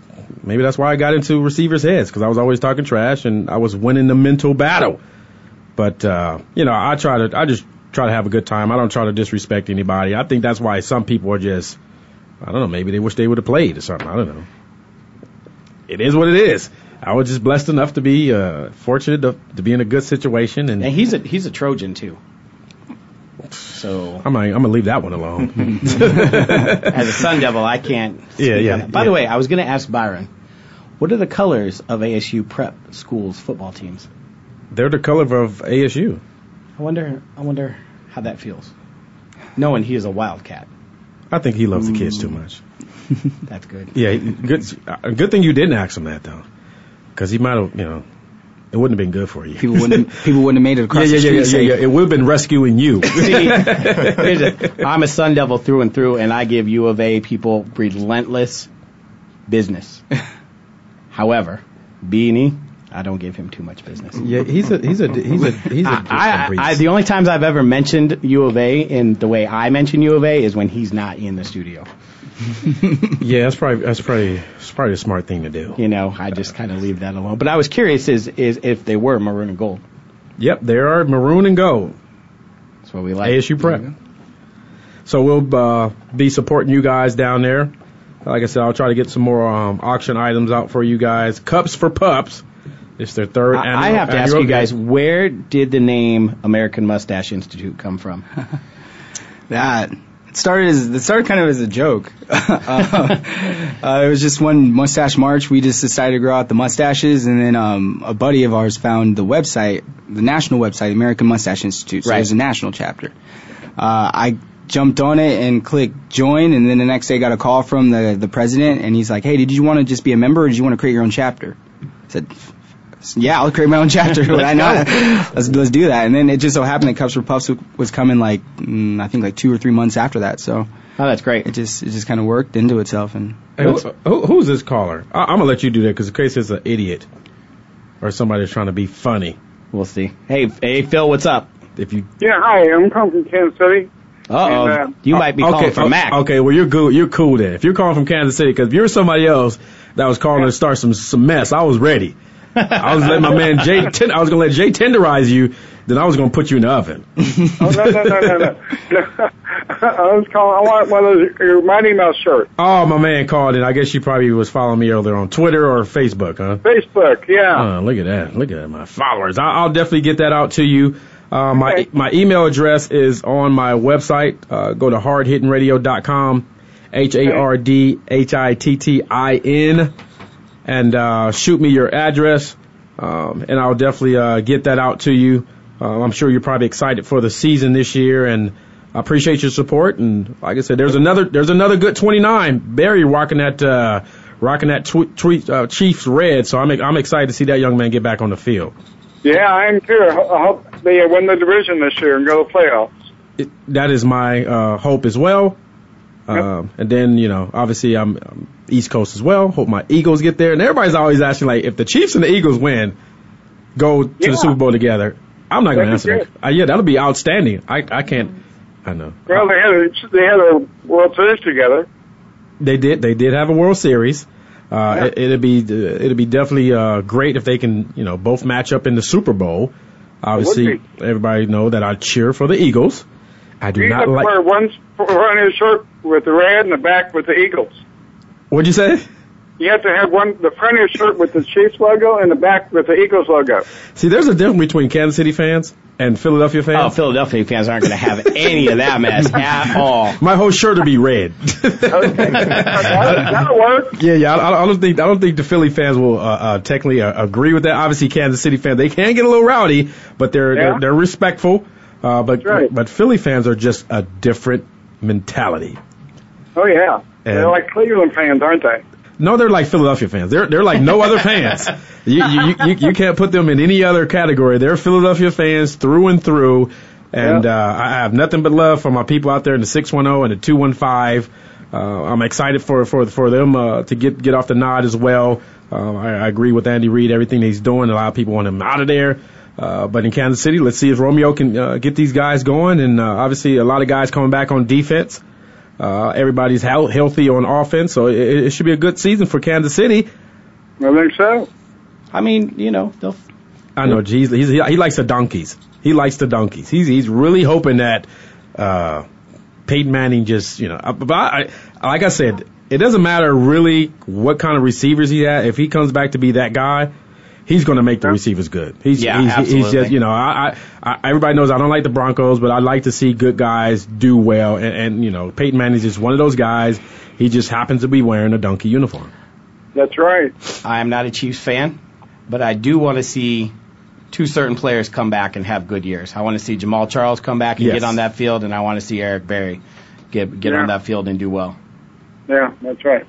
maybe that's why I got into receivers' heads because I was always talking trash and I was winning the mental battle. But uh, you know, I try to, I just try to have a good time. I don't try to disrespect anybody. I think that's why some people are just, I don't know, maybe they wish they would have played or something. I don't know. It is what it is. I was just blessed enough to be uh, fortunate to, to be in a good situation, and And he's a he's a Trojan too. So I'm, gonna, I'm gonna leave that one alone. [LAUGHS] as a Sun Devil, I can't. Yeah, speak yeah. By yeah. the way, I was going to ask Byron, what are the colors of ASU prep schools football teams? They're the color of ASU. I wonder. I wonder how that feels, knowing he is a Wildcat. I think he loves the kids too much. [LAUGHS] That's good. Yeah, good. uh, Good thing you didn't ask him that though, because he might have, you know, it wouldn't have been good for you. People wouldn't [LAUGHS] people wouldn't have made it yeah, across yeah, the yeah, street. yeah, safe. yeah, yeah. It would have been rescuing you. [LAUGHS] See, here's a- I'm a Sun Devil through and through, and I give U of A people relentless business. However, Beanie, I don't give him too much business. yeah, he's a he's a he's a he's a, I, I, I, the only times I've ever mentioned U of A in the way I mention U of A is when he's not in the studio. [LAUGHS] Yeah, that's probably that's probably that's probably a smart thing to do. You know, I just kind of leave that alone. But I was curious is is if they were maroon and gold. Yep, they are maroon and gold. That's what we like. ASU prep. So we'll uh, be supporting you guys down there. Like I said, I'll try to get some more um, auction items out for you guys. Cups for pups. It's their third. I, annual, I have to ask you guys, event. where did the name American Mustache Institute come from? [LAUGHS] That it started as it started kind of as a joke. uh, [LAUGHS] uh, it was just one mustache march. We just decided to grow out the mustaches, and then um, a buddy of ours found the website, the national website, American Mustache Institute. So Right. there's a national chapter. Uh, I jumped on it and clicked join, and then the next day got a call from the the president, and he's like, "Hey, did you want to just be a member, or did you want to create your own chapter?" I said. Yeah, I'll create my own chapter. Why not? Let's let's do that. And then it just so happened that Cups for Pups was coming like mm, I think like two or three months after that. So Oh, that's great. it just it just kind of worked into itself and Hey, who, who, who's this caller? I, I'm gonna let you do that because in case it's an idiot or somebody that's trying to be funny. We'll see. Hey, hey, Phil, what's up? If you Yeah, hi. I'm calling from Kansas City. Uh-oh. And, uh, you might be okay, calling from o- Mac. Okay, well you're good. You're cool then. If you're calling from Kansas City, because if you're somebody else that was calling to start some some mess, I was ready. I was letting my man Jay. Ten, I was gonna let Jay tenderize you. Then I was gonna put you in the oven. [LAUGHS] Oh no no no no no! no. [LAUGHS] I was calling. I want one of those your Mighty Mouse shirts. Oh, my man called in. I guess you probably was following me earlier on Twitter or Facebook, huh? Facebook, yeah. Oh, look at that. Look at that, my followers. I- I'll definitely get that out to you. Uh, my Okay. my email address is on my website. Uh, go to hardhittingradio.com, H A R D H I T T I N, and uh, shoot me your address, um, and I'll definitely uh, get that out to you. Uh, I'm sure you're probably excited for the season this year, and I appreciate your support. And like I said, there's another there's another good 29. Berry rocking that uh, rocking that tw- tw- uh, Chiefs red. So I'm I'm excited to see that young man get back on the field. Yeah, I am too. I hope they win the division this year and go to the playoffs. It, that is my uh, hope as well. Um, and then you know, obviously I'm, I'm East Coast as well. Hope my Eagles get there. And everybody's always asking like, if the Chiefs and the Eagles win, go to Yeah. the Super Bowl together. I'm not going to answer that. Uh, yeah, that'll be outstanding. I I can't. I know. Well, they had a, they had a World Series together. They did. They did have a World Series. Uh, it, it'd be it'd be definitely uh, great if they can you know both match up in the Super Bowl. Obviously, everybody know that I cheer for the Eagles. I do You not like. wear one front of his shirt with the red and the back with the Eagles. What'd you say? You have to have one the front of your shirt with the Chiefs logo and the back with the Eagles logo. See, there's a difference between Kansas City fans and Philadelphia fans. Oh, Philadelphia fans aren't going to have any of that mess [LAUGHS] at all. My whole shirt will be red. That'll, that'll work. yeah, yeah. I, I don't think I don't think the Philly fans will uh, uh, technically uh, agree with that. Obviously, Kansas City fans they can get a little rowdy, but they're Yeah. they're, they're respectful. Uh, but right. but Philly fans are just a different mentality. Oh yeah, they're like Cleveland fans, aren't they? No, they're like Philadelphia fans. They're they're like no other [LAUGHS] fans. You, you you you can't put them in any other category. They're Philadelphia fans through and through. And uh, I have nothing but love for my people out there in the 610 and the 215. Uh, I'm excited for for for them uh, to get get off the nod as well. Uh, I, I agree with Andy Reid. Everything he's doing, a lot of people want him out of there. Uh, but in Kansas City, let's see if Romeo can uh, get these guys going. And uh, obviously, a lot of guys coming back on defense. Uh, everybody's health, healthy on offense, so it, it should be a good season for Kansas City. I think so. I mean, you know, they'll I know, geez, he's, he, he likes the donkeys. He likes the donkeys. He's he's really hoping that uh, Peyton Manning just, you know, uh, but I, I, like I said, it doesn't matter really what kind of receivers he has. If he comes back to be that guy, he's going to make the receivers good. He's Yeah, he's, he's just, you know, I, I, I everybody knows I don't like the Broncos, but I like to see good guys do well. And, and you know, Peyton Manning's just one of those guys. He just happens to be wearing a donkey uniform. That's right. I am not a Chiefs fan, but I do want to see two certain players come back and have good years. I want to see Jamaal Charles come back and Yes. get on that field, and I want to see Eric Berry get get Yeah. on that field and do well. Yeah, that's right.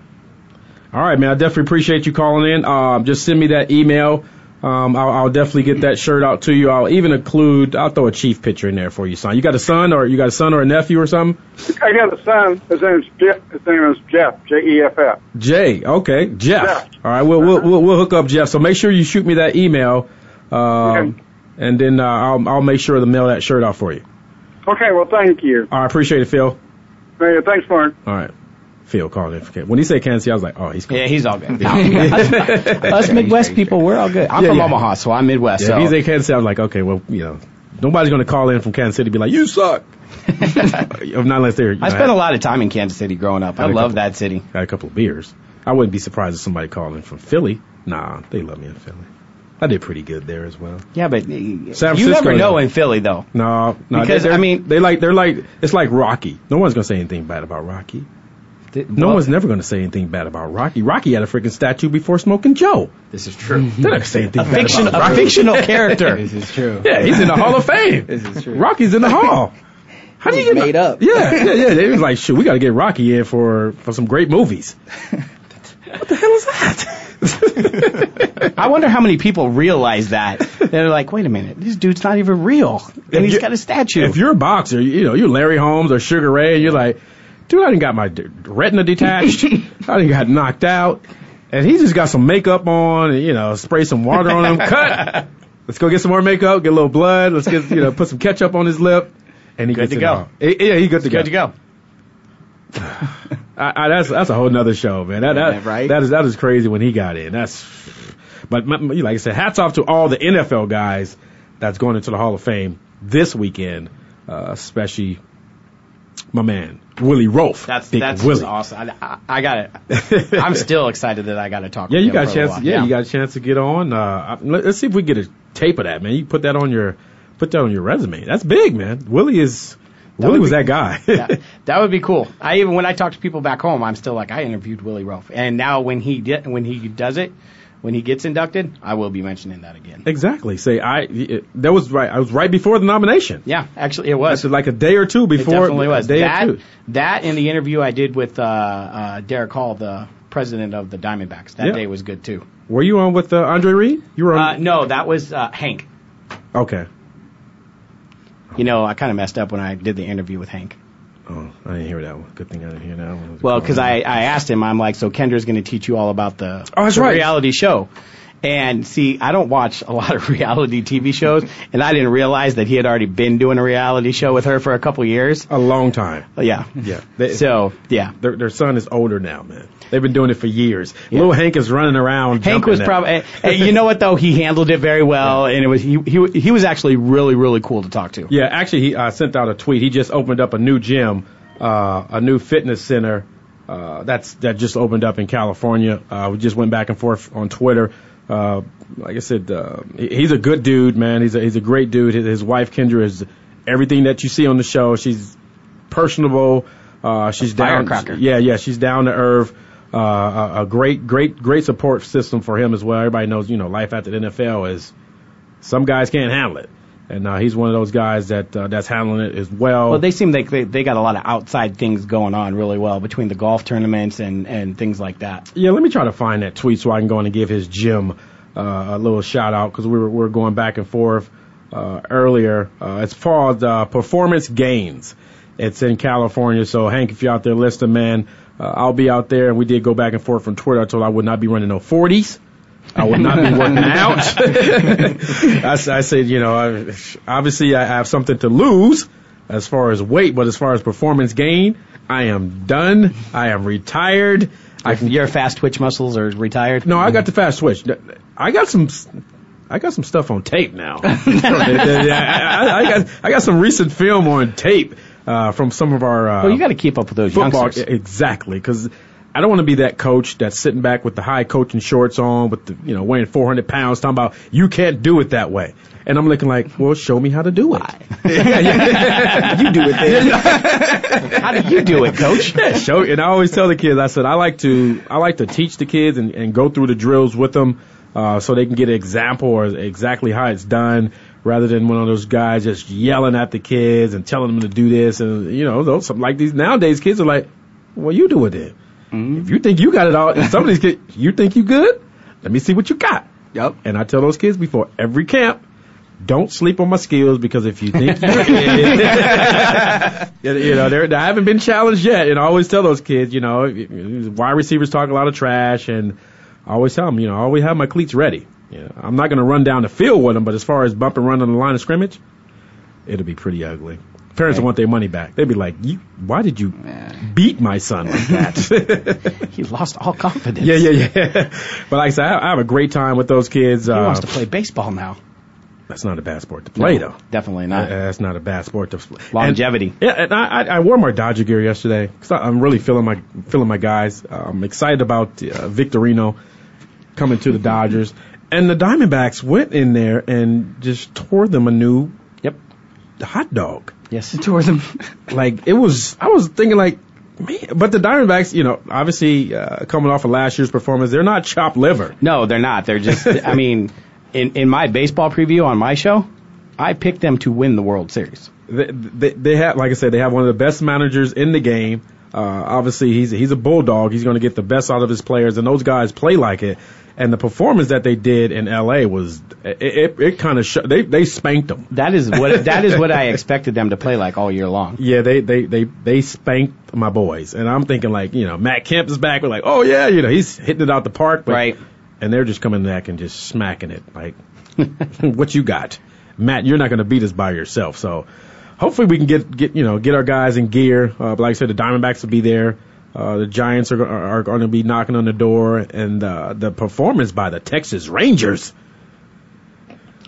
All right, man. I definitely appreciate you calling in. Um, just send me that email. Um, I'll, I'll definitely get that shirt out to you. I'll even include. I'll throw a chief picture in there for you, son. You got a son, or you got a son or a nephew or something? I got a son. His name's Jeff. His name is Jeff. J E F F. Jay. Okay, Jeff. Jeff. All right, we'll, we'll we'll we'll hook up Jeff. So make sure you shoot me that email, um, Okay. and then uh, I'll I'll make sure to mail that shirt out for you. Okay, well, thank you. All right, appreciate it, Phil. Hey, thanks, Mark. All right. Phil calling in. When he said Kansas City, I was like, oh, he's Yeah, he's all good. [LAUGHS] us, [LAUGHS] us Midwest people, we're all good. I'm Yeah, from yeah. Omaha, so I'm Midwest. Yeah, so if he's in Kansas City, I was like, okay, well, you know, nobody's going to call in from Kansas City and be like, you suck. If [LAUGHS] not unless they're. you I know, spent a lot of time in Kansas City growing up. I love couple- that city. Had a couple of beers. I wouldn't be surprised if somebody called in from Philly. Nah, they love me in Philly. I did pretty good there as well. Yeah, but San you Francisco, never know though. in Philly though. No, no, Because, they, I I mean- mean, they like they're like it's like Rocky. No one's gonna say anything bad about Rocky. No Well, one's never gonna say anything bad about Rocky. Rocky had a freaking statue before Smoking Joe. This is true. They're not gonna say anything a bad fiction, about a fictional [LAUGHS] character. This is true. Yeah, he's in the Hall of [LAUGHS] Fame. This is true. Rocky's in the Hall. [LAUGHS] How do you get made up. Yeah, yeah, yeah. They was like, shoot, we got to get Rocky in for for some great movies. what the hell is that? I wonder how many people realize that. They're like, wait a minute, this dude's not even real, and he's got a statue. If you're a boxer, you know, you're Larry Holmes or Sugar Ray, and you're like, dude, I didn't got my retina detached. [LAUGHS] I didn't got knocked out. And he just got some makeup on and, you know, spray some water on him. [LAUGHS] Cut. Let's go get some more makeup, get a little blood. Let's get, you know, put some ketchup on his lip. And he Good gets to it go. all. Yeah, he's good to go. good to go. I, I, that's that's a whole nother show, man. That, that, Yeah, right? that is that is crazy when he got in. That's, but my, my- like I said, hats off to all the NFL guys that's going into the Hall of Fame this weekend, uh, especially my man Willie Roaf. That's Big that's Willie. awesome. I, I, I got it. [LAUGHS] I'm still excited that I got to talk. Yeah, you him got a chance. while. yeah, you got a chance to get on. Uh, let, us see if we get a tape of that, man. You put that on your put that on your resume. That's big, man. Willie is Willie would was be- that guy. [LAUGHS] Yeah, [LAUGHS] that would be cool. I even when I talk to people back home, I'm still like I interviewed Willie Roaf, and now when he did when he does it, when he gets inducted, I will be mentioning that again. exactly. Say I. It, that was right. I was right before the nomination. Yeah, actually, it was. That's like a day or two It before. definitely was. Day That or two. that and the interview I did with uh, uh, Derrick Hall, the president of the Diamondbacks, that Yeah. day was good too. Were you on with uh, Andre Reed? You were Uh, on. no, that was uh, Hank. okay. You know, I kind of messed up when I did the interview with Hank. Oh, I didn't hear that one. Good thing I didn't hear that one. Well, because I, I asked him, I'm like, so Kendra's going to teach you all about the, Oh, that's the right. reality show. And see, I don't watch a lot of [LAUGHS] reality TV shows, and I didn't realize that he had already been doing a reality show with her for a couple years. a long time. Yeah. Yeah. They- So, yeah. their, their son is older now, man. They've been doing it for years. Little Hank is running around. Hank was probably, [LAUGHS] you know what though? He handled it very well, and it was he, he he was actually really really cool to talk to. Yeah, actually, he uh, sent out a tweet. He just opened up a new gym, uh, a new fitness center. Uh, that's that just opened up in California. Uh, we just went back and forth on Twitter. Uh, like I said, uh, he- he's a good dude, man. He's a, he's a great dude. His, his wife Kendra is everything that you see on the show. She's personable. Uh, she's down. firecracker. Yeah, yeah. She's down to earth. Uh, a, a great, great, great support system for him as well. Everybody knows, you know, life after the NFL is some guys can't handle it, and uh, he's one of those guys that uh, that's handling it as well. Well, they seem like they, they got a lot of outside things going on really well between the golf tournaments and and things like that. yeah, let me try to find that tweet so I can go in and give his gym uh, a little shout out because we were we were going back and forth uh, earlier. Uh, it's called uh, Performance Gains. It's in California. So Hank, if you're out there listening, man, uh, I'll be out there. And we did go back and forth from Twitter. I told I would not be running no 40s. I would not be [LAUGHS] working out. [LAUGHS] I said, you know, I, obviously I have something to lose as far as weight, but as far as performance gain, I am done. I am retired. I can. Your fast twitch muscles are retired. No, I got the fast switch. I got some. I got some stuff on tape now. [LAUGHS] I, I, I got I got some recent film on tape uh, from some of our. Uh, Well, you got to keep up with those football youngsters. exactly because I don't want to be that coach that's sitting back with the high coaching shorts on with the you know weighing 400 pounds talking about you can't do it that way. And I'm looking like well show me how to do it. [LAUGHS] You do it then. [LAUGHS] How do you do it, coach? yeah, show and I always tell the kids I said I like to I like to teach the kids and, and go through the drills with them uh, so they can get an example or exactly how it's done rather than one of those guys just yelling at the kids and telling them to do this and you know those like these. Nowadays kids are like well you do it then Mm-hmm. if you think you got it all and some of these kids you think you good let me see what you got Yep. and I tell those kids before every camp don't sleep on my skills because if you think you're [LAUGHS] you you know, they're, I haven't been challenged yet, and I always tell those kids, you know, wide receivers talk a lot of trash, and I always tell them, you know, I always have my cleats ready. You know, I'm not going to run down the field with them, but as far as bump and run on the line of scrimmage, it'll be pretty ugly. Parents want their money back. They'd be like, you, why did you beat my son like that? [LAUGHS] he lost all confidence. yeah, yeah, yeah. [LAUGHS] But like I said, I, I have a great time with those kids. He uh, wants to play baseball now. That's not a bad sport to play, No, though. Definitely not. That's not a bad sport to play. Longevity. And, yeah, and I, I, I wore my Dodger gear yesterday because I'm really feeling my feeling my guys. I'm excited about uh, Victorino coming to the Dodgers, and the Diamondbacks went in there and just tore them a new Yep. hot dog. Yes. [LAUGHS] Tourism. Like it was, I was thinking like. Man, but the Diamondbacks, you know, obviously uh, coming off of last year's performance, they're not chopped liver. No, they're not. They're just. [LAUGHS] I mean, in in my baseball preview on my show, I picked them to win the World Series. they, they, they have, like I said, they have one of the best managers in the game. Uh, obviously, he's he's a bulldog. He's going to get the best out of his players, and those guys play like it. And the performance that they did in L.A. was it it, it kind of sh- they they spanked them. That is what [LAUGHS] that is what I expected them to play like all year long. Yeah, they they they they spanked my boys, and I'm thinking like you know Matt Kemp is back. We're like, oh yeah, you know he's hitting it out the park, but, Right. And they're just coming back and just smacking it. Like, [LAUGHS] what you got, Matt? You're not going to beat us by yourself. So, hopefully we can get get you know get our guys in gear. Uh, but like I said, the Diamondbacks will be there. Uh, the Giants are are, are going to be knocking on the door, and uh, the performance by the Texas Rangers.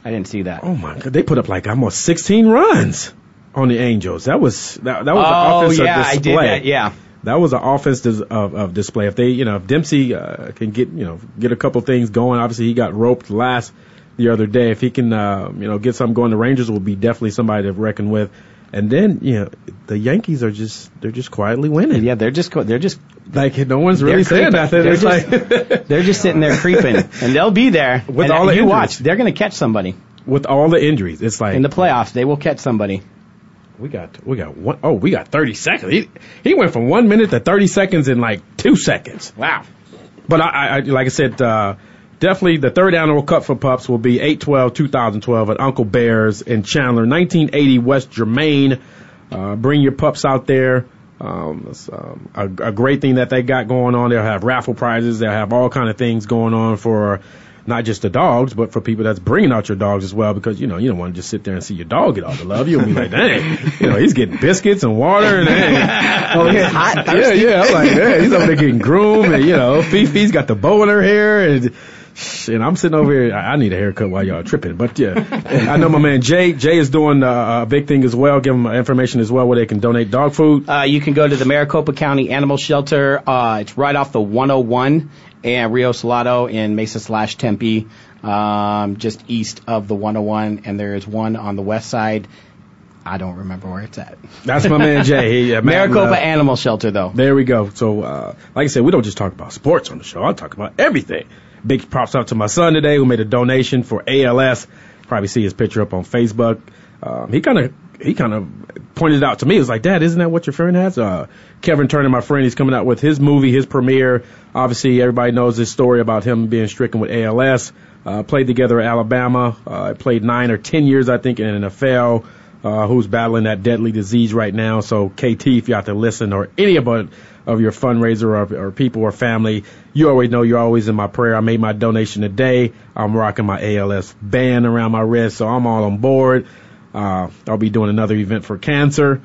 I didn't see that. Oh my god, they put up like almost 16 runs on the Angels. That was that, that was oh an offensive yeah, I display. did that. Yeah. That was an offense dis- of, of display. If they, you know, if Dempster uh, can get, you know, get a couple things going. Obviously, he got roped last the other day. If he can, uh, you know, get something going, the Rangers will be definitely somebody to reckon with. And then, you know, the Yankees are just they're just quietly winning. Yeah, they're just co- they're just Like no one's really saying creeping. nothing. They're It's just- like they're just sitting there creeping, and they'll be there. [LAUGHS] With and all the you injuries. watch, they're going to catch somebody with all the injuries, it's like in the playoffs. They will catch somebody. We got we got one oh we got 30 seconds. He he went from one minute to 30 seconds in like two seconds. Wow. But I, I like I said, uh, definitely the third annual Cup for Pups will be 8-12-2012 at Uncle Bear's in Chandler, 1980 West Germann. Uh, bring your pups out there. Um, it's, um, a, a great thing that they got going on. They'll have raffle prizes. They'll have all kind of things going on for not just the dogs, but for people that's bringing out your dogs as well. Because you know you don't want to just sit there and see your dog get all the love. You'll be like, dang, you know he's getting biscuits and water and dang. [LAUGHS] Oh, he's hot, Yeah, yeah. I'm like, yeah, he's over there getting groomed, and you know, Fifi's got the bow in her hair, and [LAUGHS] and I'm sitting over here. I I need a haircut while y'all tripping, but yeah, I know my man Jay. Jay is doing uh, a big thing as well. Give them information as well where they can donate dog food. Uh, you can go to the Maricopa County Animal Shelter. Uh, it's right off the 101 and Rio Salado in Mesa slash Tempe, um, just east of the 101, and there is one on the west side. I don't remember where it's at. That's my man Jay. He, uh, [LAUGHS] Maricopa uh, Animal Shelter, though. There we go. So, uh, like I said, we don't just talk about sports on the show. I talk about everything. Big props out to my son today who made a donation for ALS. Probably see his picture up on Facebook. Um, he kind of he kind of pointed it out to me. He was like, Dad, isn't that what your friend has? Uh, Kevin Turner, my friend, he's coming out with his movie, his premiere. Obviously, everybody knows this story about him being stricken with ALS. Uh, played together at Alabama. Uh, played nine or ten years, I think, in NFL. Uh, who's battling that deadly disease right now. So, KT, if you have to listen, or any of, it- of your fundraiser or, or people or family, you always know you're always in my prayer. I made my donation today. I'm rocking my ALS band around my wrist, so I'm all on board. Uh, I'll be doing another event for cancer.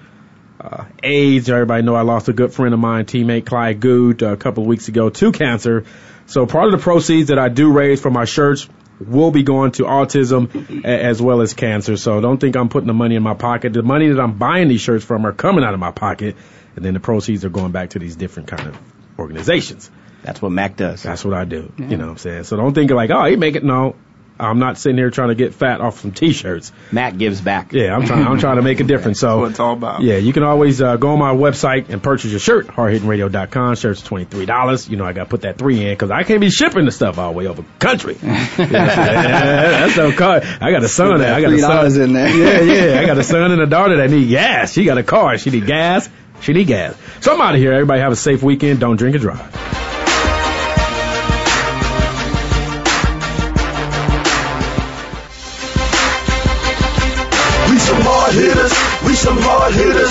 Uh, AIDS, everybody know I lost a good friend of mine, teammate Clyde Good, uh, a couple of weeks ago to cancer. So part of the proceeds that I do raise for my shirts will be going to autism as well as cancer. So don't think I'm putting the money in my pocket. The money that I'm buying these shirts from are coming out of my pocket, and then the proceeds are going back to these different kind of organizations. That's what Mac does. That's what I do. You know what I'm saying? So don't think like, oh, he make it. No, I'm not sitting here trying to get fat off some t-shirts. Mac gives back. Yeah, I'm trying. I'm trying to make a difference. So That's what it's all about. Yeah, you can always uh, go on my website and purchase your shirt. HardHittingRadio.com. Shirt's twenty three dollars. You know, I got to put that three in because I can't be shipping the stuff all the way over the country. [LAUGHS] yeah, that's no car. I got a son. That I got a $3 son in there. Yeah, yeah. I got a son and a daughter that need gas. She got a car. She need gas. She need gas. So I'm out of here. Everybody have a safe weekend. Don't drink and drive. We some hard hitters. We some hard hitters.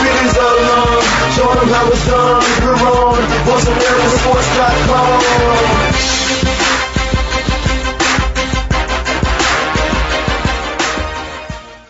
Feelings are alone, show them how it's done. You're on, wasn't there for